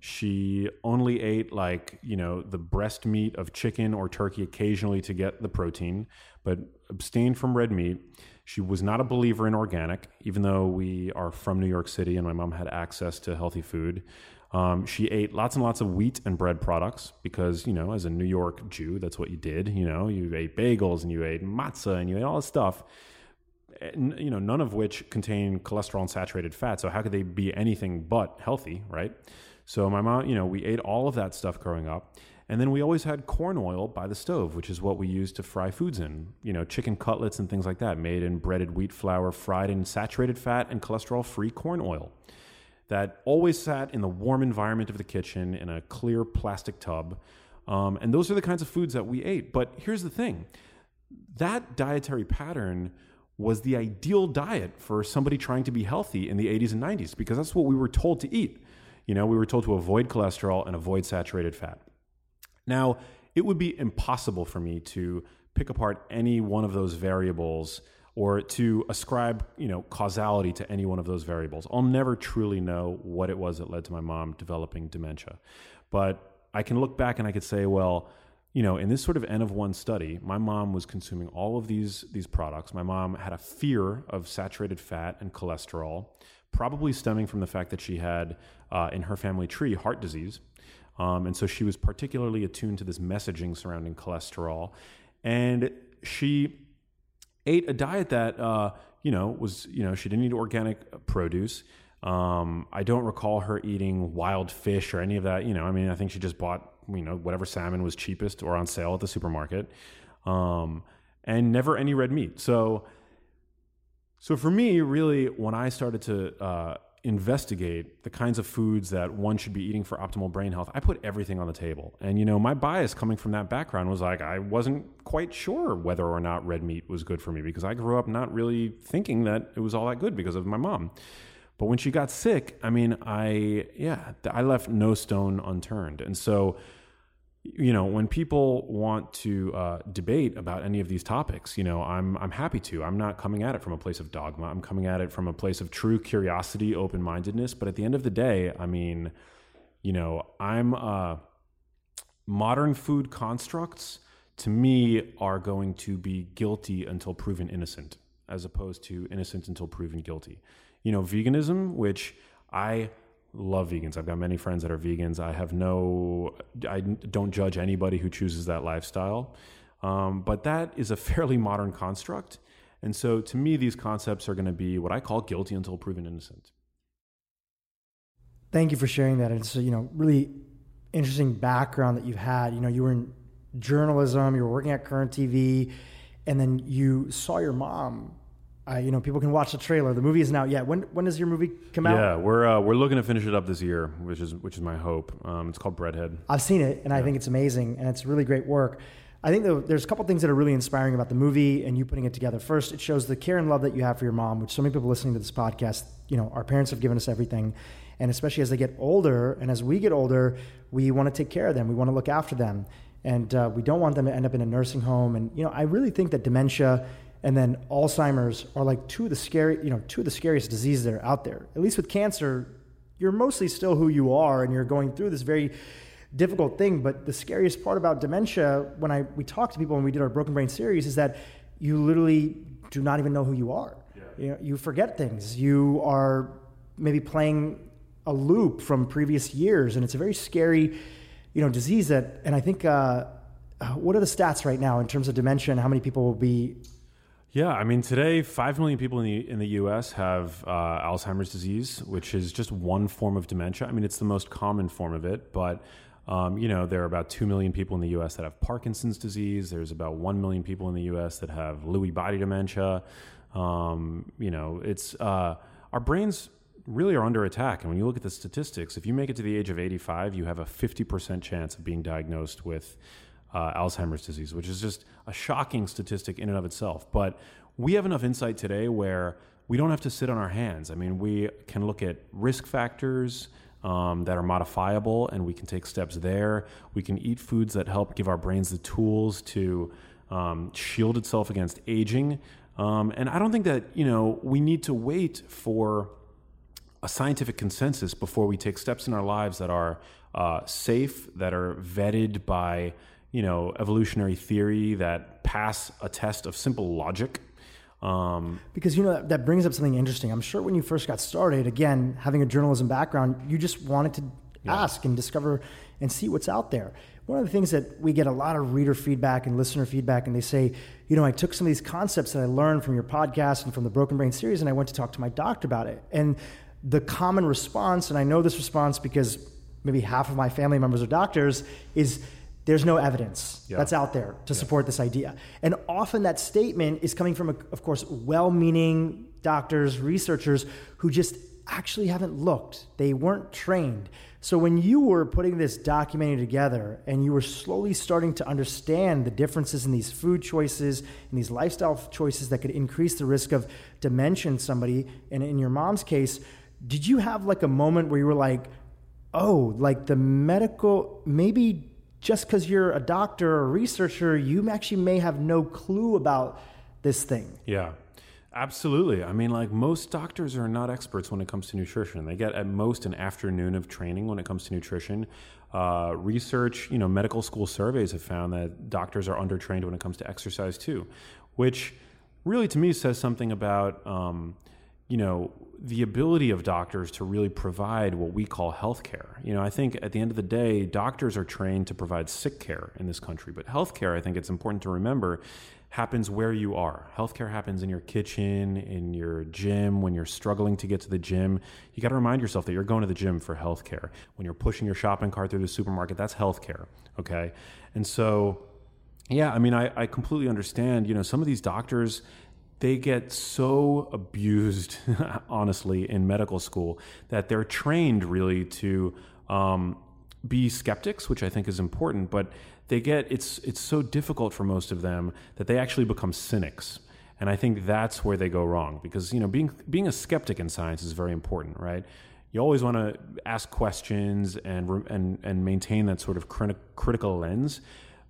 She only ate like, you know, the breast meat of chicken or turkey occasionally to get the protein, but abstained from red meat. She was not a believer in organic, even though we are from New York City and my mom had access to healthy food. Um, she ate lots and lots of wheat and bread products because, you know, as a New York Jew, that's what you did. You know, you ate bagels and you ate matzah and you ate all this stuff. You know, none of which contain cholesterol and saturated fat. So how could they be anything but healthy, right? So my mom, you know, we ate all of that stuff growing up. And then we always had corn oil by the stove, which is what we use to fry foods in. You know, chicken cutlets and things like that, made in breaded wheat flour, fried in saturated fat and cholesterol free corn oil. That always sat in the warm environment of the kitchen in a clear plastic tub. Um, and those are the kinds of foods that we ate. But here's the thing that dietary pattern was the ideal diet for somebody trying to be healthy in the 80s and 90s because that's what we were told to eat. You know, we were told to avoid cholesterol and avoid saturated fat. Now, it would be impossible for me to pick apart any one of those variables or to ascribe, you know, causality to any one of those variables. I'll never truly know what it was that led to my mom developing dementia. But I can look back and I could say, well, you know, in this sort of N of one study, my mom was consuming all of these these products. My mom had a fear of saturated fat and cholesterol, probably stemming from the fact that she had uh, in her family tree heart disease. Um, and so she was particularly attuned to this messaging surrounding cholesterol. And she ate a diet that, uh, you know, was, you know, she didn't eat organic produce. Um, I don't recall her eating wild fish or any of that. You know, I mean, I think she just bought, you know, whatever salmon was cheapest or on sale at the supermarket. Um, and never any red meat. So, so for me, really, when I started to uh, investigate the kinds of foods that one should be eating for optimal brain health, I put everything on the table. And you know, my bias coming from that background was like I wasn't quite sure whether or not red meat was good for me because I grew up not really thinking that it was all that good because of my mom. But when she got sick, I mean, I yeah, I left no stone unturned. And so you know, when people want to uh, debate about any of these topics, you know, I'm I'm happy to. I'm not coming at it from a place of dogma. I'm coming at it from a place of true curiosity, open mindedness. But at the end of the day, I mean, you know, I'm uh, modern food constructs to me are going to be guilty until proven innocent, as opposed to innocent until proven guilty. You know, veganism, which I love vegans. I've got many friends that are vegans. I have no, I don't judge anybody who chooses that lifestyle. Um, but that is a fairly modern construct. And so to me, these concepts are going to be what I call guilty until proven innocent. Thank you for sharing that. It's you know, really interesting background that you've had. You know, you were in journalism, you were working at Current TV, and then you saw your mom uh, you know, people can watch the trailer. The movie isn't out yet. When when does your movie come out? Yeah, we're uh, we're looking to finish it up this year, which is which is my hope. Um, it's called Breadhead. I've seen it, and yeah. I think it's amazing, and it's really great work. I think there's a couple things that are really inspiring about the movie and you putting it together. First, it shows the care and love that you have for your mom, which so many people listening to this podcast, you know, our parents have given us everything. And especially as they get older, and as we get older, we want to take care of them. We want to look after them. And uh, we don't want them to end up in a nursing home. And, you know, I really think that dementia and then Alzheimer's are like two of the scary, you know, two of the scariest diseases that are out there. At least with cancer, you're mostly still who you are, and you're going through this very difficult thing. But the scariest part about dementia, when I we talked to people when we did our Broken Brain series, is that you literally do not even know who you are. Yeah. You, know, you forget things. You are maybe playing a loop from previous years, and it's a very scary, you know, disease. That, and I think. Uh, what are the stats right now in terms of dementia and how many people will be yeah, I mean, today, five million people in the in the U.S. have uh, Alzheimer's disease, which is just one form of dementia. I mean, it's the most common form of it, but um, you know, there are about two million people in the U.S. that have Parkinson's disease. There's about one million people in the U.S. that have Lewy body dementia. Um, you know, it's uh, our brains really are under attack. And when you look at the statistics, if you make it to the age of 85, you have a 50% chance of being diagnosed with uh, Alzheimer's disease, which is just a shocking statistic in and of itself. But we have enough insight today where we don't have to sit on our hands. I mean, we can look at risk factors um, that are modifiable and we can take steps there. We can eat foods that help give our brains the tools to um, shield itself against aging. Um, and I don't think that, you know, we need to wait for a scientific consensus before we take steps in our lives that are uh, safe, that are vetted by you know, evolutionary theory that pass a test of simple logic. Um, Because you know that, that brings up something interesting. I'm sure when you first got started, again, having a journalism background, you just wanted to ask and discover and see what's out there. One of the things that we get a lot of reader feedback and listener feedback, and they say, you know, I took some of these concepts that I learned from your podcast and from the Broken Brain series, and I went to talk to my doctor about it. And the common response, and I know this response because maybe half of my family members are doctors, is there's no evidence Yeah. that's out there to support this idea. And often that statement is coming from, of course, well meaning doctors, researchers who just actually haven't looked. They weren't trained. So when you were putting this documentary together and you were slowly starting to understand the differences in these food choices and these lifestyle choices that could increase the risk of dementia in somebody, and in your mom's case, did you have like a moment where you were like, oh, like the medical, maybe just because you're a doctor or a researcher, you actually may have no clue about this thing. Yeah, absolutely. I mean, like most doctors are not experts when it comes to nutrition. They get at most an afternoon of training when it comes to nutrition. Uh, research, you know, medical school surveys have found that doctors are undertrained when it comes to exercise too, which really to me says something about. Um, you know the ability of doctors to really provide what we call health care. You know, I think at the end of the day, doctors are trained to provide sick care in this country, but healthcare, I think it's important to remember, happens where you are. Healthcare happens in your kitchen, in your gym, when you're struggling to get to the gym. You got to remind yourself that you're going to the gym for healthcare. When you're pushing your shopping cart through the supermarket, that's healthcare. Okay. And so, yeah, I mean, I, I completely understand. You know, some of these doctors, they get so abused, honestly, in medical school that they're trained really to um, be skeptics, which I think is important. But they get it's it's so difficult for most of them that they actually become cynics. And I think that's where they go wrong because you know being being a skeptic in science is very important, right? You always want to ask questions and and and maintain that sort of criti- critical lens,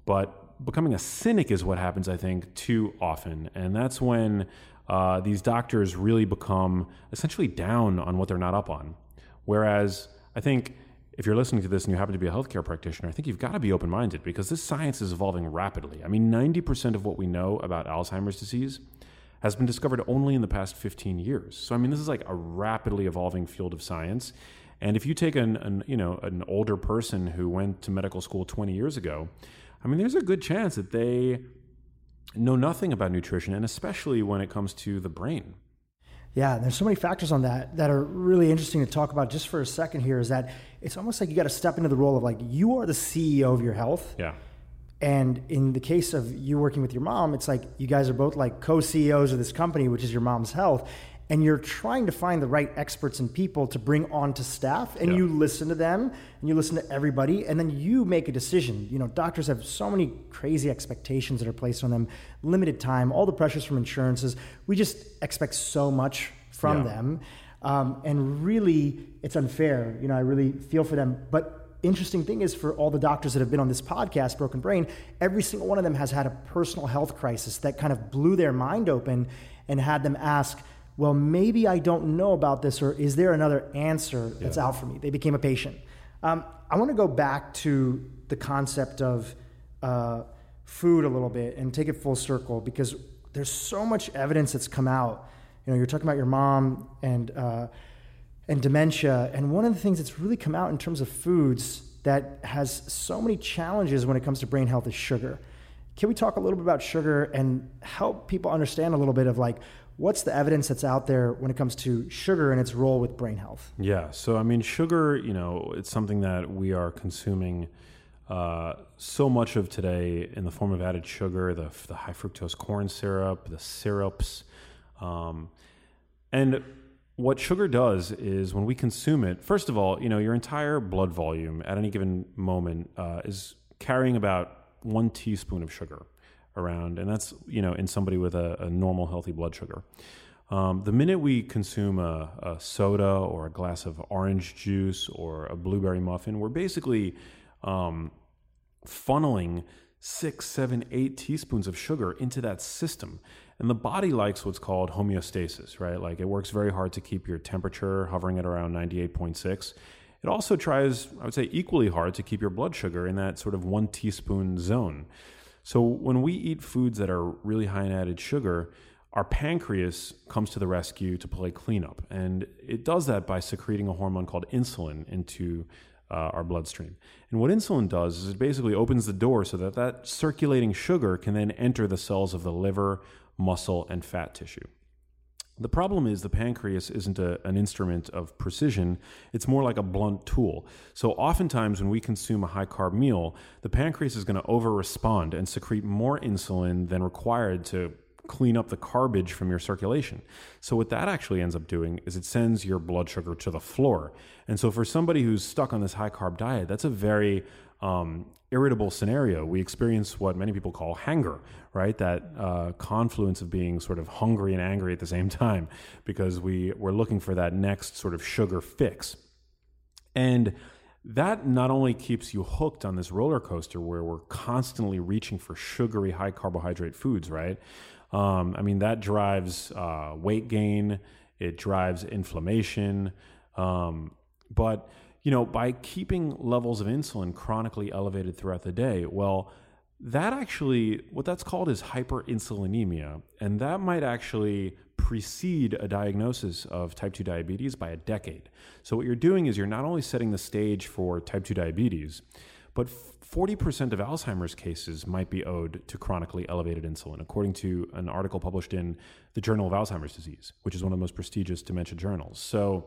but becoming a cynic is what happens, I think, too often. And that's when uh, these doctors really become essentially down on what they're not up on. Whereas I think if you're listening to this and you happen to be a healthcare practitioner, I think you've got to be open minded because this science is evolving rapidly. I mean, 90% of what we know about Alzheimer's disease has been discovered only in the past 15 years. So, I mean, this is like a rapidly evolving field of science. And if you take an, an you know an older person who went to medical school 20 years ago, I mean, there's a good chance that they know nothing about nutrition, and especially when it comes to the brain. Yeah, there's so many factors on that that are really interesting to talk about just for a second here is that it's almost like you got to step into the role of like you are the CEO of your health. Yeah. And in the case of you working with your mom, it's like you guys are both like co CEOs of this company, which is your mom's health. And you're trying to find the right experts and people to bring onto staff, and Yeah. you listen to them and you listen to everybody, and then you make a decision. You know, doctors have so many crazy expectations that are placed on them, limited time, all the pressures from insurances. We just expect so much from Yeah. them. Um, and really, it's unfair. You know, I really feel for them. But interesting thing is for all the doctors that have been on this podcast, Broken Brain, every single one of them has had a personal health crisis that kind of blew their mind open and had them ask, well, maybe I don't know about this, or is there another answer that's out for me? They became a patient. Um, I want to go back to the concept of uh, food a little bit and take it full circle because there's so much evidence that's come out. You know, you're talking about your mom and uh, and dementia, and one of the things that's really come out in terms of foods that has so many challenges when it comes to brain health is sugar. Can we talk a little bit about sugar and help people understand a little bit of like what's the evidence that's out there when it comes to sugar and its role with brain health? Yeah. So, I mean, sugar, you know, it's something that we are consuming uh, so much of today in the form of added sugar, the, the high fructose corn syrup, the syrups. Um, and what sugar does is when we consume it, first of all, you know, your entire blood volume at any given moment uh, is carrying about one teaspoon of sugar around, and that's you know in somebody with a, a normal healthy blood sugar. Um, the minute we consume a, a soda or a glass of orange juice or a blueberry muffin, we're basically um, funneling six, seven, eight teaspoons of sugar into that system. And the body likes what's called homeostasis, right? Like it works very hard to keep your temperature hovering at around 98.6. It also tries, I would say, equally hard to keep your blood sugar in that sort of one teaspoon zone. So when we eat foods that are really high in added sugar, our pancreas comes to the rescue to play cleanup. And it does that by secreting a hormone called insulin into uh, our bloodstream. And what insulin does is it basically opens the door so that that circulating sugar can then enter the cells of the liver, muscle, and fat tissue. The problem is the pancreas isn't a, an instrument of precision, it's more like a blunt tool. So, oftentimes, when we consume a high carb meal, the pancreas is going to over respond and secrete more insulin than required to clean up the garbage from your circulation. So what that actually ends up doing is it sends your blood sugar to the floor. And so for somebody who's stuck on this high carb diet, that's a very um, irritable scenario. We experience what many people call hanger, right? That uh, confluence of being sort of hungry and angry at the same time because we we're looking for that next sort of sugar fix. And that not only keeps you hooked on this roller coaster where we're constantly reaching for sugary, high carbohydrate foods, right? Um, I mean, that drives uh, weight gain, it drives inflammation. Um, but, you know, by keeping levels of insulin chronically elevated throughout the day, well, that actually, what that's called is hyperinsulinemia. And that might actually precede a diagnosis of type 2 diabetes by a decade. So, what you're doing is you're not only setting the stage for type 2 diabetes, but 40% of Alzheimer's cases might be owed to chronically elevated insulin, according to an article published in the Journal of Alzheimer's Disease, which is one of the most prestigious dementia journals. So,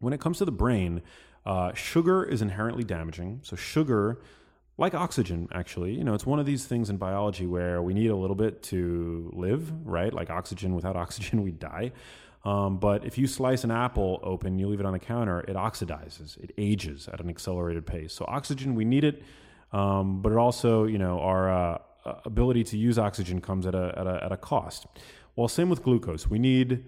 when it comes to the brain, uh, sugar is inherently damaging. So, sugar, like oxygen, actually, you know, it's one of these things in biology where we need a little bit to live, right? Like oxygen, without oxygen, we die. Um, but if you slice an apple open, you leave it on the counter, it oxidizes, it ages at an accelerated pace. So oxygen, we need it, um, but it also, you know, our uh, ability to use oxygen comes at a, at a, at a cost. Well, same with glucose. We need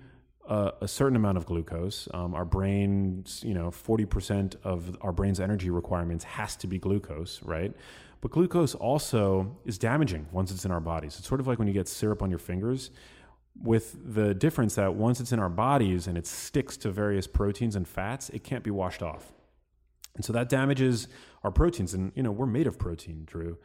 a, certain amount of glucose. Um, our brain's, you know, 40% of our brain's energy requirements has to be glucose, right? But glucose also is damaging once it's in our bodies. It's sort of like when you get syrup on your fingers with the difference that once it's in our bodies and it sticks to various proteins and fats, it can't be washed off. And so that damages our proteins. And, you know, we're made of protein, Dhru.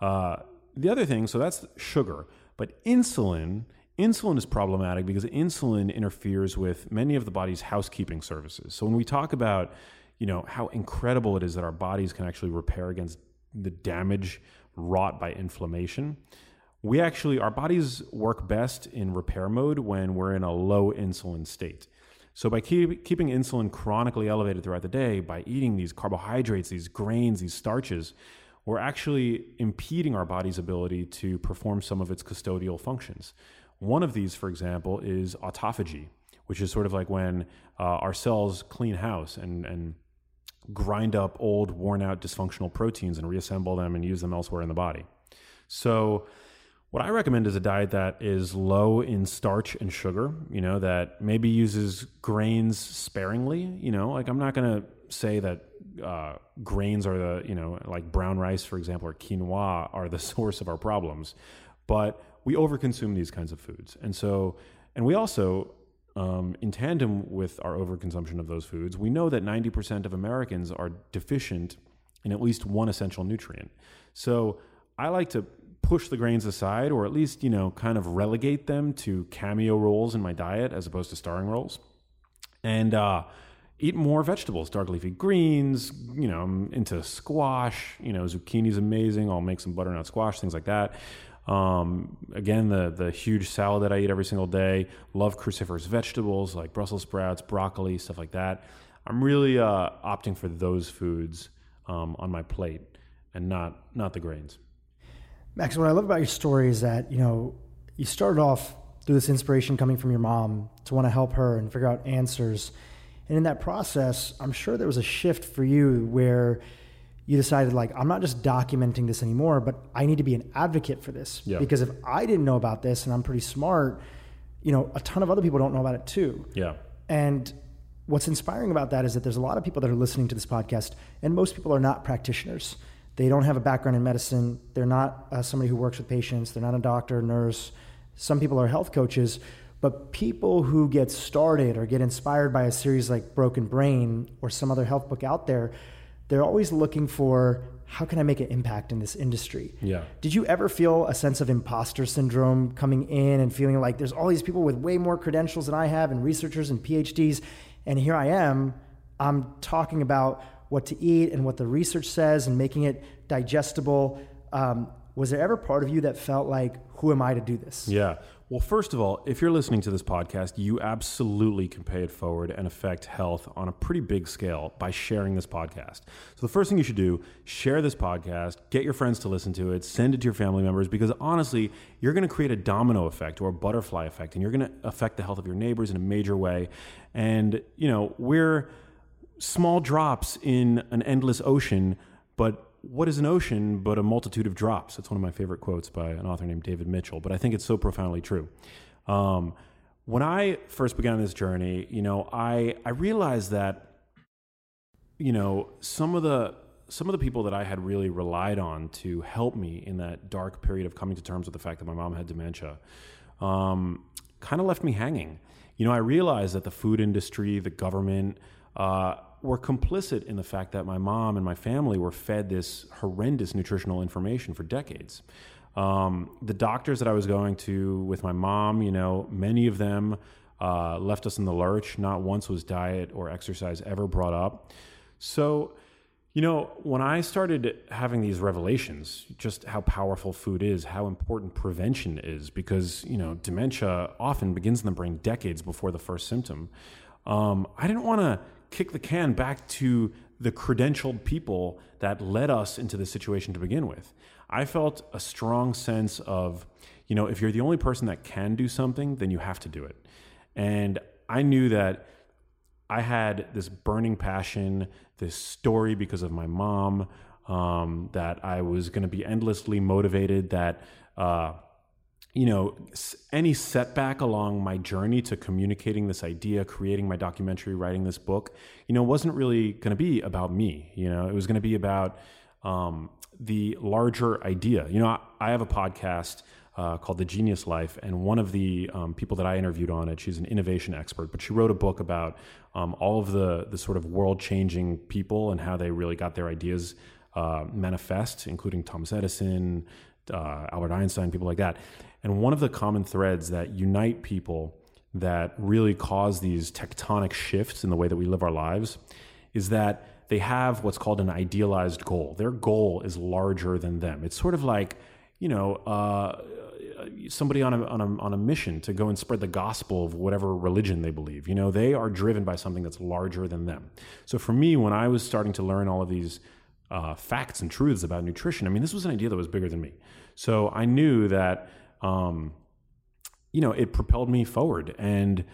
Uh, the other thing, so that's sugar. But insulin, insulin is problematic because insulin interferes with many of the body's housekeeping services. So when we talk about, you know, how incredible it is that our bodies can actually repair against the damage wrought by inflammation, we actually, our bodies work best in repair mode when we're in a low insulin state. So, by keep, keeping insulin chronically elevated throughout the day, by eating these carbohydrates, these grains, these starches, we're actually impeding our body's ability to perform some of its custodial functions. One of these, for example, is autophagy, which is sort of like when uh, our cells clean house and, and grind up old, worn out, dysfunctional proteins and reassemble them and use them elsewhere in the body. So, what I recommend is a diet that is low in starch and sugar, you know, that maybe uses grains sparingly. You know, like I'm not going to say that uh, grains are the, you know, like brown rice, for example, or quinoa are the source of our problems, but we overconsume these kinds of foods. And so, and we also, um, in tandem with our overconsumption of those foods, we know that 90% of Americans are deficient in at least one essential nutrient. So I like to push the grains aside or at least, you know, kind of relegate them to cameo roles in my diet as opposed to starring roles. And uh, eat more vegetables, dark leafy greens, you know, I'm into squash, you know, zucchini's amazing. I'll make some butternut squash, things like that. Um, again, the the huge salad that I eat every single day. Love cruciferous vegetables like Brussels sprouts, broccoli, stuff like that. I'm really uh, opting for those foods um, on my plate and not not the grains. Max, what I love about your story is that, you know, you started off through this inspiration coming from your mom to want to help her and figure out answers. And in that process, I'm sure there was a shift for you where you decided like I'm not just documenting this anymore, but I need to be an advocate for this. Yeah. Because if I didn't know about this and I'm pretty smart, you know, a ton of other people don't know about it too. Yeah. And what's inspiring about that is that there's a lot of people that are listening to this podcast and most people are not practitioners. They don't have a background in medicine. They're not uh, somebody who works with patients. They're not a doctor, nurse. Some people are health coaches. But people who get started or get inspired by a series like Broken Brain or some other health book out there, they're always looking for how can I make an impact in this industry? Yeah. Did you ever feel a sense of imposter syndrome coming in and feeling like there's all these people with way more credentials than I have and researchers and PhDs, and here I am, I'm talking about what to eat and what the research says and making it digestible. Um, was there ever part of you that felt like, who am I to do this? Yeah. Well, first of all, if you're listening to this podcast, you absolutely can pay it forward and affect health on a pretty big scale by sharing this podcast. So, the first thing you should do, share this podcast, get your friends to listen to it, send it to your family members, because honestly, you're going to create a domino effect or a butterfly effect, and you're going to affect the health of your neighbors in a major way. And, you know, we're small drops in an endless ocean, but what is an ocean but a multitude of drops? That's one of my favorite quotes by an author named David Mitchell, but I think it's so profoundly true. Um, when I first began this journey, you know, I I realized that, you know, some of the some of the people that I had really relied on to help me in that dark period of coming to terms with the fact that my mom had dementia, um, kind of left me hanging. You know, I realized that the food industry, the government, uh, were complicit in the fact that my mom and my family were fed this horrendous nutritional information for decades. Um, the doctors that I was going to with my mom, you know, many of them uh, left us in the lurch. Not once was diet or exercise ever brought up. So, you know, when I started having these revelations, just how powerful food is, how important prevention is, because, you know, dementia often begins in the brain decades before the first symptom. Um, I didn't want to kick the can back to the credentialed people that led us into this situation to begin with. I felt a strong sense of, you know, if you're the only person that can do something, then you have to do it. And I knew that I had this burning passion, this story because of my mom, um, that I was going to be endlessly motivated, that, uh, you know, any setback along my journey to communicating this idea, creating my documentary, writing this book, you know, wasn't really going to be about me. You know, it was going to be about um, the larger idea. You know, I, I have a podcast uh, called The Genius Life, and one of the um, people that I interviewed on it, she's an innovation expert, but she wrote a book about um, all of the the sort of world changing people and how they really got their ideas uh, manifest, including Thomas Edison, uh, Albert Einstein, people like that. And one of the common threads that unite people that really cause these tectonic shifts in the way that we live our lives is that they have what's called an idealized goal. Their goal is larger than them. It's sort of like, you know, uh, somebody on a, on, a, on a mission to go and spread the gospel of whatever religion they believe. You know, they are driven by something that's larger than them. So for me, when I was starting to learn all of these uh, facts and truths about nutrition, I mean, this was an idea that was bigger than me. So I knew that um, you know, it propelled me forward. And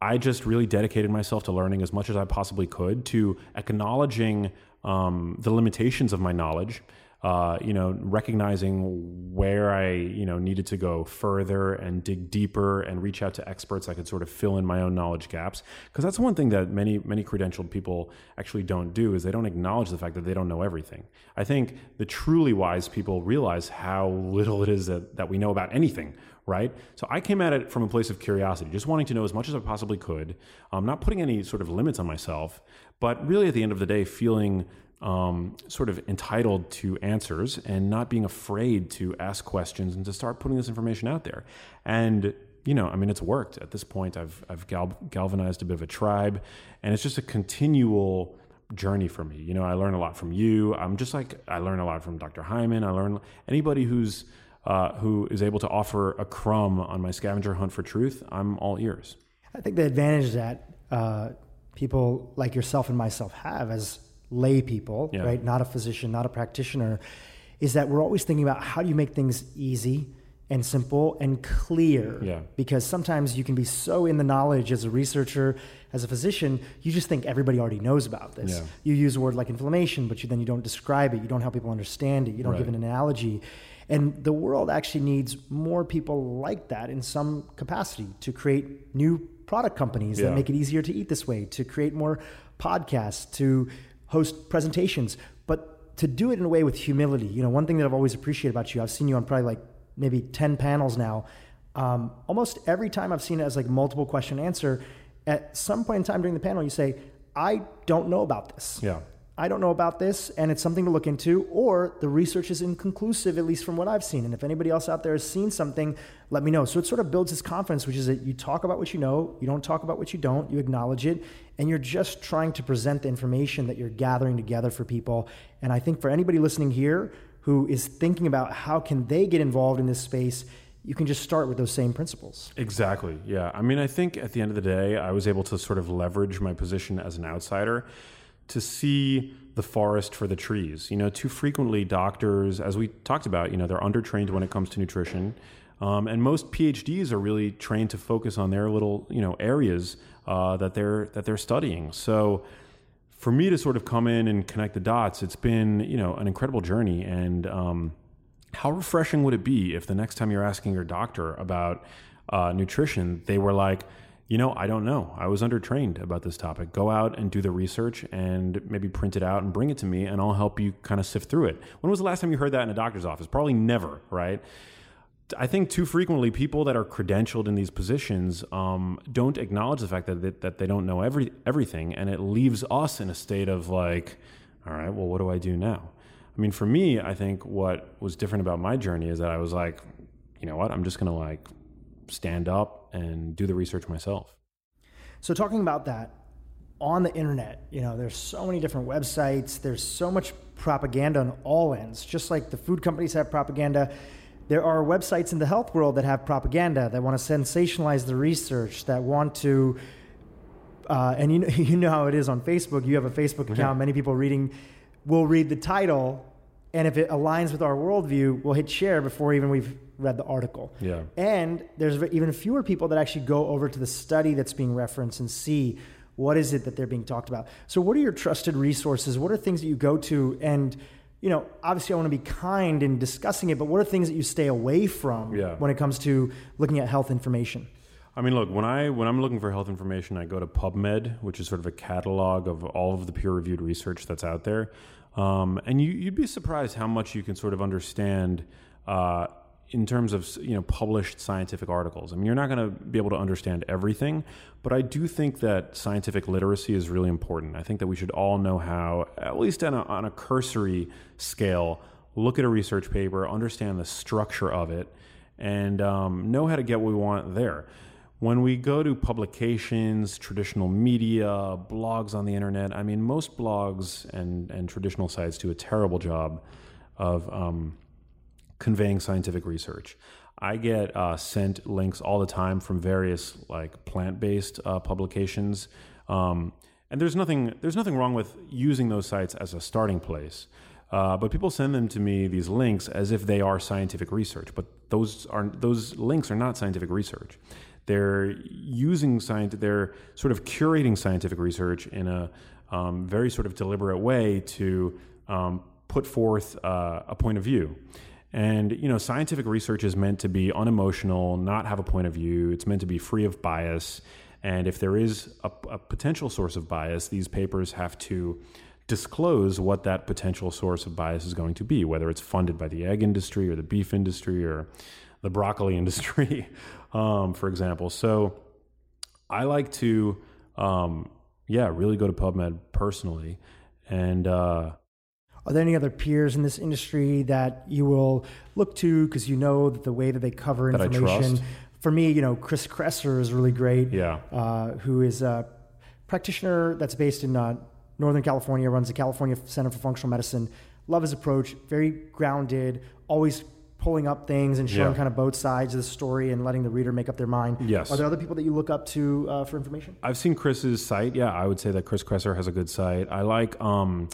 I just really dedicated myself to learning as much as I possibly could, to acknowledging um, the limitations of my knowledge. Uh, you know, recognizing where I, you know, needed to go further and dig deeper and reach out to experts I could sort of fill in my own knowledge gaps. Because that's one thing that many, many credentialed people actually don't do is they don't acknowledge the fact that they don't know everything. I think the truly wise people realize how little it is that, that we know about anything, right? So I came at it from a place of curiosity, just wanting to know as much as I possibly could, um, not putting any sort of limits on myself, but really at the end of the day, feeling um, sort of entitled to answers and not being afraid to ask questions and to start putting this information out there. And you know, I mean, it's worked at this point. I've I've gal- galvanized a bit of a tribe, and it's just a continual journey for me. You know, I learn a lot from you. I'm just like I learn a lot from Dr. Hyman. I learn anybody who's uh, who is able to offer a crumb on my scavenger hunt for truth. I'm all ears. I think the advantage that uh, people like yourself and myself have as lay people, yeah. right? Not a physician, not a practitioner, is that we're always thinking about how do you make things easy and simple and clear. Yeah. Because sometimes you can be so in the knowledge as a researcher, as a physician, you just think everybody already knows about this. Yeah. You use a word like inflammation, but you, then you don't describe it. You don't help people understand it. You don't right. give an analogy. And the world actually needs more people like that in some capacity to create new product companies yeah. that make it easier to eat this way, to create more podcasts, to host presentations, but to do it in a way with humility. You know, one thing that I've always appreciated about you, I've seen you on probably like maybe 10 panels now. Um, almost every time I've seen it as like multiple question answer, at some point in time during the panel, you say, I don't know about this. Yeah. I don't know about this and it's something to look into, or the research is inconclusive, at least from what I've seen. And if anybody else out there has seen something, let me know. So it sort of builds this confidence, which is that you talk about what you know, you don't talk about what you don't, you acknowledge it, and you're just trying to present the information that you're gathering together for people. And I think for anybody listening here who is thinking about how can they get involved in this space, you can just start with those same principles. Exactly. Yeah. I mean, I think at the end of the day, I was able to sort of leverage my position as an outsider to see the forest for the trees. You know, too frequently doctors, as we talked about, you know, they're undertrained when it comes to nutrition. Um, and most PhDs are really trained to focus on their little, you know, areas uh, that they're that they're studying. So, for me to sort of come in and connect the dots, it's been, you know, an incredible journey. And um, how refreshing would it be if the next time you're asking your doctor about uh, nutrition, they were like, you know, I don't know. I was undertrained about this topic. Go out and do the research and maybe print it out and bring it to me, and I'll help you kind of sift through it. When was the last time you heard that in a doctor's office? Probably never, right? I think too frequently people that are credentialed in these positions um, don't acknowledge the fact that they, that they don't know every everything, and it leaves us in a state of like, all right, well, what do I do now? I mean, for me, I think what was different about my journey is that I was like, you know what, I'm just gonna like stand up and do the research myself. So, talking about that, on the internet, you know, there's so many different websites, there's so much propaganda on all ends. Just like the food companies have propaganda, there are websites in the health world that have propaganda that want to sensationalize the research, that want to, uh, and you know, you know how it is on Facebook. You have a Facebook account. Yeah. Many people reading will read the title, and if it aligns with our worldview, we'll hit share before even we've read the article. Yeah. And there's even fewer people that actually go over to the study that's being referenced and see what is it that they're being talked about. So, what are your trusted resources? What are things that you go to? And, you know, obviously, I want to be kind in discussing it, but what are things that you stay away from Yeah. when it comes to looking at health information? I mean, look, when I when I'm looking for health information, I go to PubMed, which is sort of a catalog of all of the peer-reviewed research that's out there, um, and you, you'd be surprised how much you can sort of understand uh, in terms of you know published scientific articles. I mean, you're not going to be able to understand everything, but I do think that scientific literacy is really important. I think that we should all know how, at least on a, on a cursory scale, look at a research paper, understand the structure of it, and um, know how to get what we want there. When we go to publications, traditional media, blogs on the internet, I mean, most blogs and, and traditional sites do a terrible job of um, conveying scientific research. I get uh, sent links all the time from various like plant-based uh, publications, um, and there's nothing there's nothing wrong with using those sites as a starting place. Uh, but people send them to me these links as if they are scientific research, but those are those links are not scientific research. They're using science. They're sort of curating scientific research in a um, very sort of deliberate way to um, put forth uh, a point of view. And you know, scientific research is meant to be unemotional, not have a point of view. It's meant to be free of bias. And if there is a, a potential source of bias, these papers have to disclose what that potential source of bias is going to be, whether it's funded by the egg industry or the beef industry or the broccoli industry, um, for example. So I like to, um, yeah, really go to PubMed personally. And uh, Are there any other peers in this industry that you will look to because you know that the way that they cover That information? For me, you know, Chris Kresser is really great. Yeah. Uh, who is a practitioner that's based in uh, Northern California, runs the California Center for Functional Medicine. Love his approach, very grounded, always pulling up things and showing Yeah. kind of both sides of the story and letting the reader make up their mind. Yes. Are there other people that you look up to uh, for information? I've seen Chris's site. Yeah, I would say that Chris Kresser has a good site. I like um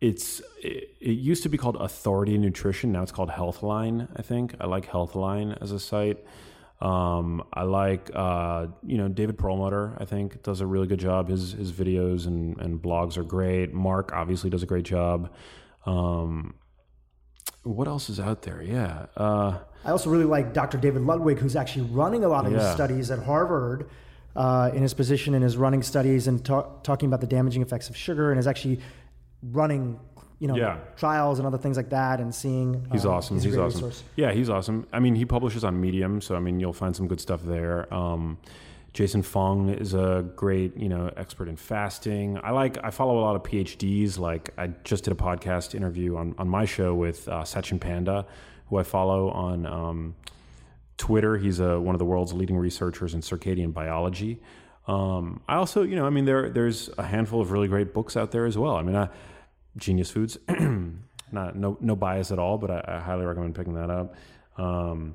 it's it, it used to be called Authority Nutrition. Now it's called Healthline, I think. I like Healthline as a site. Um, I like uh, you know David Perlmutter. I think does a really good job. His his videos and, and blogs are great. Mark obviously does a great job. Um, what else is out there? Yeah, uh, I also really like Dr. David Ludwig, who's actually running a lot of Yeah. studies at Harvard uh, in his position and is running studies and ta- talking about the damaging effects of sugar and is actually running, you know, Yeah. trials and other things like that and seeing. He's uh, awesome. a He's awesome. resource. Yeah, he's awesome. I mean, he publishes on Medium, so I mean, you'll find some good stuff there. Um, Jason Fung is a great, you know, expert in fasting. I like, I follow a lot of PhDs. Like, I just did a podcast interview on, on my show with uh, Satchin Panda, who I follow on um, Twitter. He's a, one of the world's leading researchers in circadian biology. Um, I also, you know, I mean, there there's a handful of really great books out there as well. I mean, uh, Genius Foods, not no no bias at all, but I, I highly recommend picking that up. Um,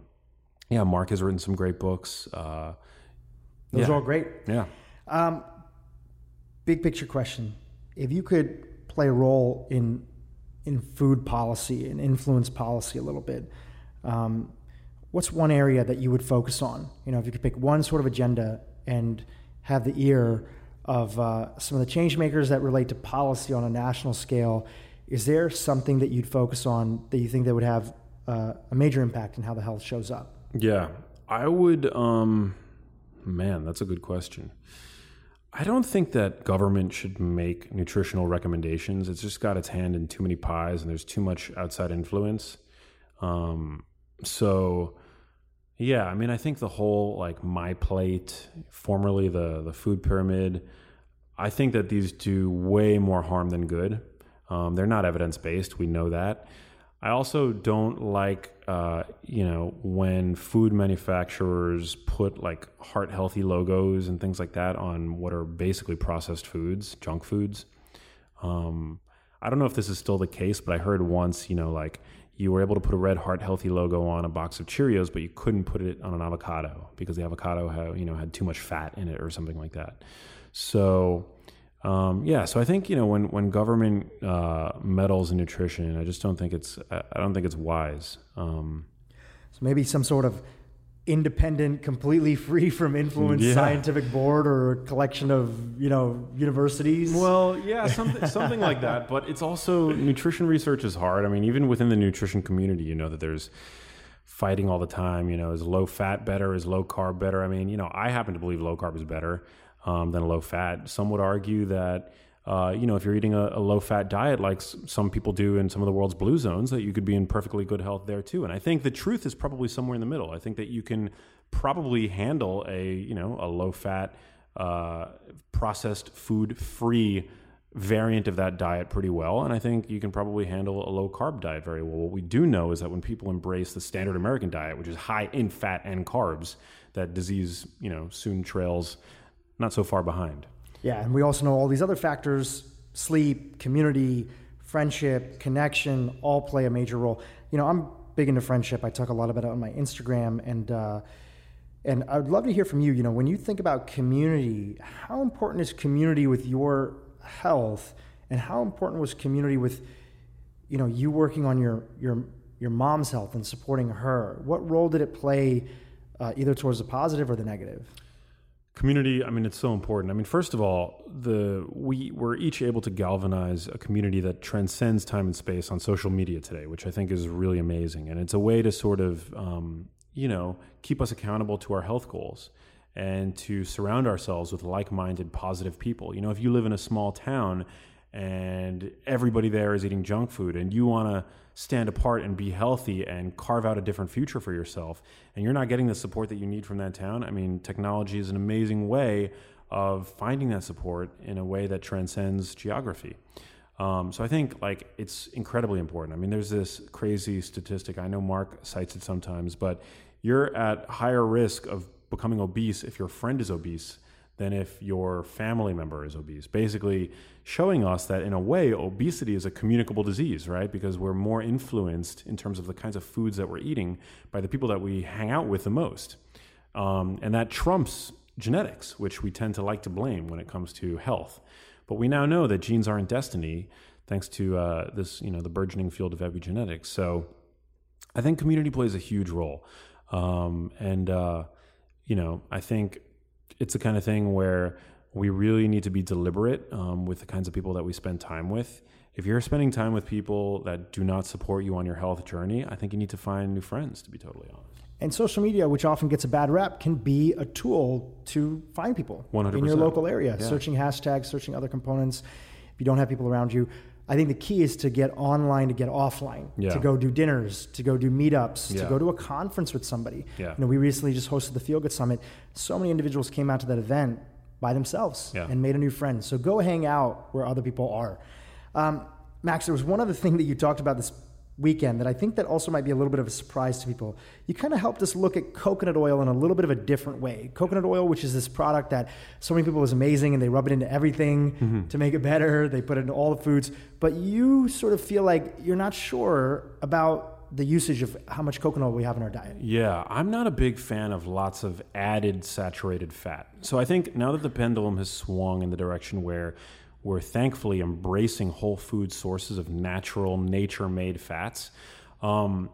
yeah, Mark has written some great books. Uh, Those yeah. are all great. Yeah. Um, big picture question: If you could play a role in in food policy and influence policy a little bit, um, what's one area that you would focus on? You know, if you could pick one sort of agenda and have the ear of uh, some of the change makers that relate to policy on a national scale, is there something that you'd focus on that you think that would have uh, a major impact in how the health shows up? Yeah, I would. Um, man, that's a good question. I don't think that government should make nutritional recommendations. It's just got its hand in too many pies, and there's too much outside influence. Um, so, yeah, I mean, I think the whole like my plate, formerly the the food pyramid, I think that these do way more harm than good. Um, they're not evidence based. We know that. I also don't like, uh, you know, when food manufacturers put like heart healthy logos and things like that on what are basically processed foods, junk foods. Um, I don't know if this is still the case, but I heard once, you know, like you were able to put a red heart healthy logo on a box of Cheerios, but you couldn't put it on an avocado because the avocado had, you know, had too much fat in it or something like that. So, um, yeah, so I think you know when when government uh, meddles in nutrition, I just don't think it's I don't think it's wise. Um, so maybe some sort of independent, completely free from influence Yeah. scientific board or a collection of you know universities. Well, yeah, something something like that. But it's also nutrition research is hard. I mean, even within the nutrition community, you know that there's fighting all the time. You know, is low fat better? Is low carb better? I mean, you know, I happen to believe low carb is better um, than low fat. Some would argue that. Uh, you know, if you're eating a, a low-fat diet like s- some people do in some of the world's blue zones, that you could be in perfectly good health there too. And I think the truth is probably somewhere in the middle. I think that you can probably handle a you know a low-fat, uh, processed food-free variant of that diet pretty well. And I think you can probably handle a low carb diet very well. What we do know is that when people embrace the standard American diet, which is high in fat and carbs, that disease, you know, soon trails not so far behind. Yeah, and we also know all these other factors sleep, community, friendship, connection all play a major role. You know, I'm big into friendship. I talk a lot about it on my Instagram and uh, and I'd love to hear from you, you know, when you think about community, how important is community with your health and how important was community with you know, you working on your your your mom's health and supporting her? What role did it play uh, either towards the positive or the negative? Community, I mean, it's so important. I mean, first of all, the we we're each able to galvanize a community that transcends time and space on social media today, which I think is really amazing. And it's a way to sort of, um, you know, keep us accountable to our health goals and to surround ourselves with like-minded, positive people. You know, if you live in a small town and everybody there is eating junk food and you want to stand apart and be healthy and carve out a different future for yourself and you're not getting the support that you need from that town i mean technology is an amazing way of finding that support in a way that transcends geography. Um, so i think like it's incredibly important. I mean there's this crazy statistic i know mark cites it sometimes but you're at higher risk of becoming obese if your friend is obese than if your family member is obese. Basically, showing us that in a way, obesity is a communicable disease, right? Because we're more influenced in terms of the kinds of foods that we're eating by the people that we hang out with the most. Um, and that trumps genetics, which we tend to like to blame when it comes to health. But we now know that genes aren't destiny, thanks to uh, this, you know, the burgeoning field of epigenetics. So I think community plays a huge role. Um, and, uh, you know, I think it's the kind of thing where we really need to be deliberate um, with the kinds of people that we spend time with. If you're spending time with people that do not support you on your health journey, I think you need to find new friends, to be totally honest. And social media, which often gets a bad rap, can be a tool to find people 100%. in your local area. Yeah. Searching hashtags, searching other components. If you don't have people around you, I think the key is to get online, to get offline, Yeah. to go do dinners, to go do meetups, to go to a conference with somebody. Yeah. You know, we recently just hosted the Feel Good Summit. So many individuals came out to that event by themselves Yeah. and made a new friend. So go hang out where other people are. Um, Max, there was one other thing that you talked about this weekend that I think that also might be a little bit of a surprise to people. You kind of helped us look at coconut oil in a little bit of a different way. Coconut oil, which is this product that so many people is amazing and they rub it into everything mm-hmm. to make it better. They put it into all the foods, but you sort of feel like you're not sure about the usage of how much coconut oil we have in our diet. Yeah, I'm not a big fan of lots of added saturated fat. So I think now that the pendulum has swung in the direction where we're thankfully embracing whole food sources of natural, nature made fats. Um,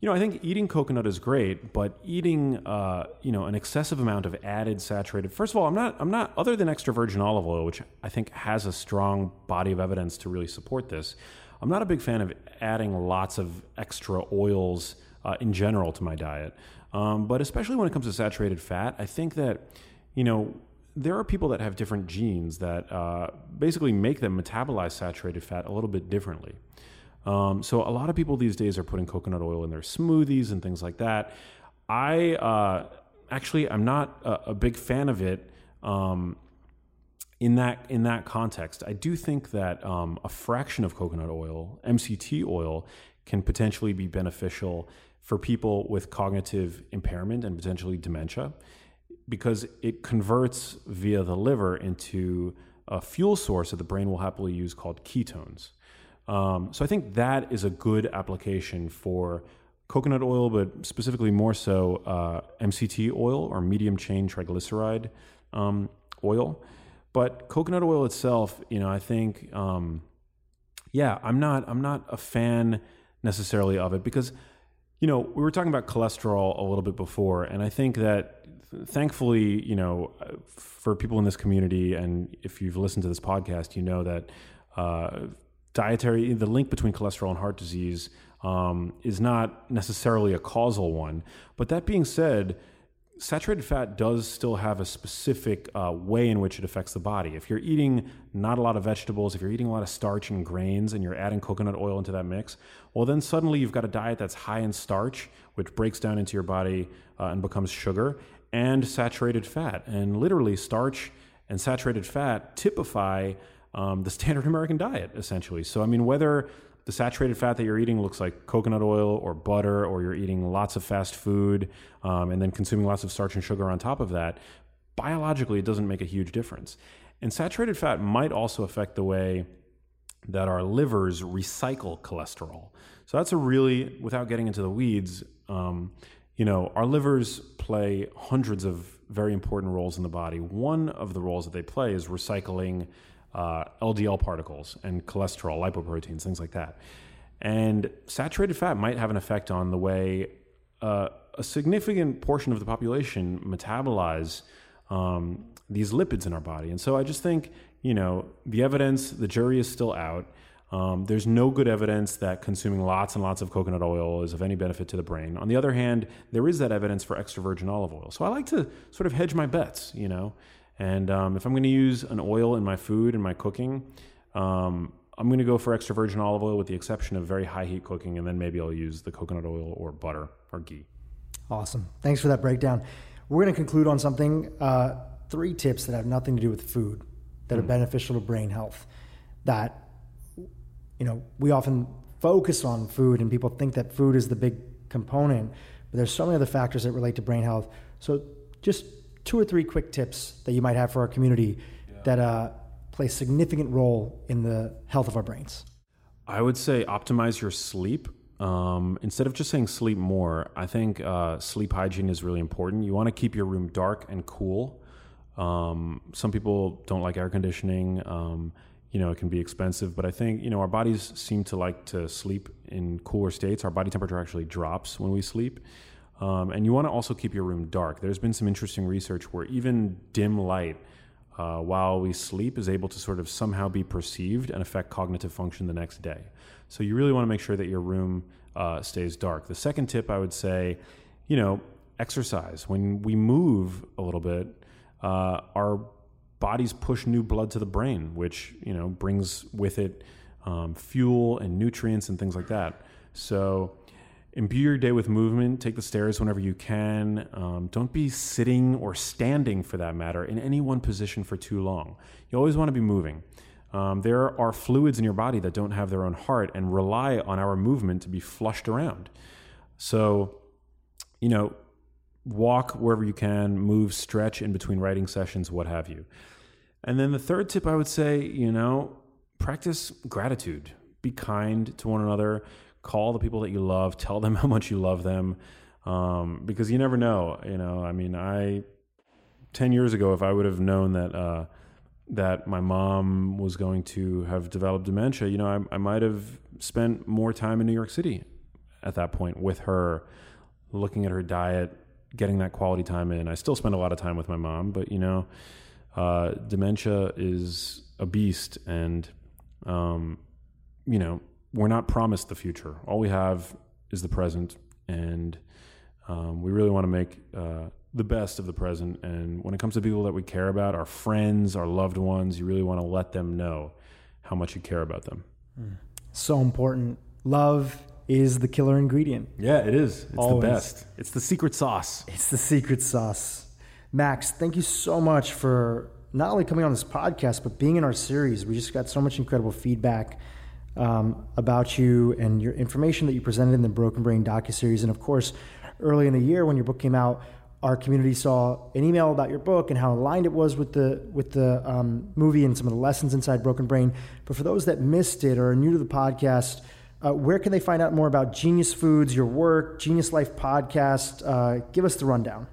you know, I think eating coconut is great, but eating, uh, you know, an excessive amount of added saturated. First of all, I'm not, I'm not. Other than extra virgin olive oil, which I think has a strong body of evidence to really support this, I'm not a big fan of adding lots of extra oils uh, in general to my diet. Um, but especially when it comes to saturated fat, I think that, you know, there are people that have different genes that uh, basically make them metabolize saturated fat a little bit differently. Um, so a lot of people these days are putting coconut oil in their smoothies and things like that. I uh, actually I'm not a, a big fan of it. Um, in that in that context, I do think that um, a fraction of coconut oil, MCT oil, can potentially be beneficial for people with cognitive impairment and potentially dementia, because it converts via the liver into a fuel source that the brain will happily use called ketones. Um, so I think that is a good application for coconut oil, but specifically more so uh, MCT oil or medium chain triglyceride um, oil. But coconut oil itself, you know, I think, um, yeah, I'm not, I'm not a fan necessarily of it because, you know, we were talking about cholesterol a little bit before, and I think that thankfully, you know, for people in this community, and if you've listened to this podcast, you know that uh, dietary, the link between cholesterol and heart disease um, is not necessarily a causal one. But that being said, saturated fat does still have a specific uh, way in which it affects the body. If you're eating not a lot of vegetables, if you're eating a lot of starch and grains, and you're adding coconut oil into that mix, well, then suddenly you've got a diet that's high in starch, which breaks down into your body uh, and becomes sugar, and saturated fat. And literally, starch and saturated fat typify um, the standard American diet, essentially. So, I mean, whether the saturated fat that you're eating looks like coconut oil or butter, or you're eating lots of fast food um, and then consuming lots of starch and sugar on top of that, biologically, it doesn't make a huge difference. And saturated fat might also affect the way that our livers recycle cholesterol. So that's a really, without getting into the weeds, um, you know, our livers play hundreds of very important roles in the body. One of the roles that they play is recycling uh, LDL particles and cholesterol, lipoproteins, things like that. And saturated fat might have an effect on the way uh, a significant portion of the population metabolize um, these lipids in our body. And so I just think, you know, the evidence, the jury is still out. Um, there's no good evidence that consuming lots and lots of coconut oil is of any benefit to the brain. On the other hand, there is that evidence for extra virgin olive oil. So I like to sort of hedge my bets, you know. And um, if I'm going to use an oil in my food and my cooking, um, I'm going to go for extra virgin olive oil with the exception of very high heat cooking, and then maybe I'll use the coconut oil or butter or ghee. Awesome. Thanks for that breakdown. We're going to conclude on something uh, three tips that have nothing to do with food that are beneficial to brain health. That, you know, we often focus on food and people think that food is the big component, but there's so many other factors that relate to brain health. So, just two or three quick tips that you might have for our community that uh, play a significant role in the health of our brains. I would say optimize your sleep. Um, instead of just saying sleep more, I think uh, sleep hygiene is really important. You want to keep your room dark and cool. Um, some people don't like air conditioning. Um, you know, it can be expensive, but I think, you know, our bodies seem to like to sleep in cooler states. Our body temperature actually drops when we sleep. Um, and you want to also keep your room dark. There's been some interesting research where even dim light uh, while we sleep is able to sort of somehow be perceived and affect cognitive function the next day. So you really want to make sure that your room uh, stays dark. The second tip I would say, you know, exercise. When we move a little bit, uh, our bodies push new blood to the brain, which you know brings with it um, fuel and nutrients and things like that. So imbue your day with movement. Take the stairs whenever you can. Um, don't be sitting or standing, for that matter, in any one position for too long. You always want to be moving. Um, there are fluids in your body that don't have their own heart and rely on our movement to be flushed around. So, you know, walk wherever you can, move, stretch in between writing sessions, what have you. And then the third tip I would say, you know, practice gratitude. Be kind to one another. Call the people that you love. Tell them how much you love them. Um, because you never know. You know, I mean, I, 10 years ago, if I would have known that, uh, that my mom was going to have developed dementia, you know, I, I might have spent more time in New York City at that point with her, looking at her diet, getting that quality time in. I still spend a lot of time with my mom, but you know, uh, dementia is a beast, and um, you know, we're not promised the future. All we have is the present, and um, we really want to make uh, the best of the present. And when it comes to people that we care about, our friends, our loved ones, you really want to let them know how much you care about them. So important. Love is the killer ingredient. Yeah, it is. It's Always. the best. It's the secret sauce. It's the secret sauce. Max, thank you so much for not only coming on this podcast, but being in our series. We just got so much incredible feedback um, about you and your information that you presented in the Broken Brain docu-series. And of course, early in the year when your book came out, our community saw an email about your book and how aligned it was with the with the um, movie and some of the lessons inside Broken Brain. But for those that missed it or are new to the podcast, uh, where can they find out more about Genius Foods, your work, Genius Life podcast? Uh, give us the rundown.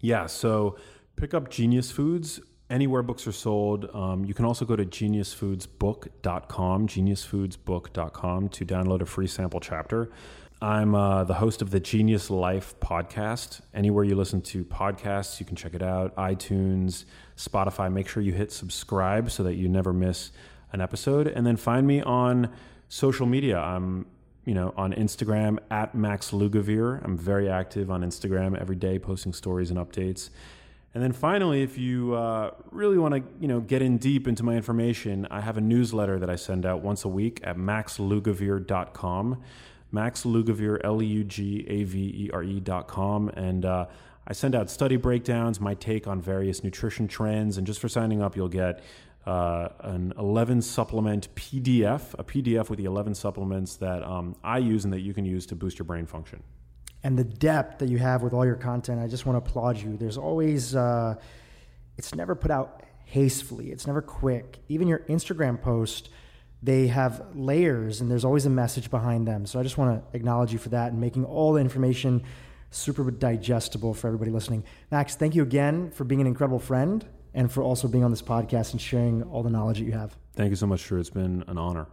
Yeah, so pick up Genius Foods anywhere books are sold. Um, you can also go to geniusfoodsbook.com, geniusfoodsbook.com to download a free sample chapter. I'm uh, the host of the Genius Life podcast. Anywhere you listen to podcasts, you can check it out. iTunes, Spotify. Make sure you hit subscribe so that you never miss an episode. And then find me on social media. I'm you know on Instagram at Max Lugavere. I'm very active on Instagram every day, posting stories and updates. And then finally, if you uh, really want to, you know, get in deep into my information, I have a newsletter that I send out once a week at maxlugavere.com. Max Lugavere, L E U G A V E R E.com. And uh, I send out study breakdowns, my take on various nutrition trends. And just for signing up, you'll get uh, an 11 supplement PDF, a PDF with the 11 supplements that um, I use and that you can use to boost your brain function and the depth that you have with all your content. I just want to applaud you. There's always, uh, it's never put out hastily, it's never quick. Even your Instagram post, they have layers and there's always a message behind them. So I just want to acknowledge you for that and making all the information super digestible for everybody listening. Max, thank you again for being an incredible friend and for also being on this podcast and sharing all the knowledge that you have. Thank you so much, Dhru. It's been an honor.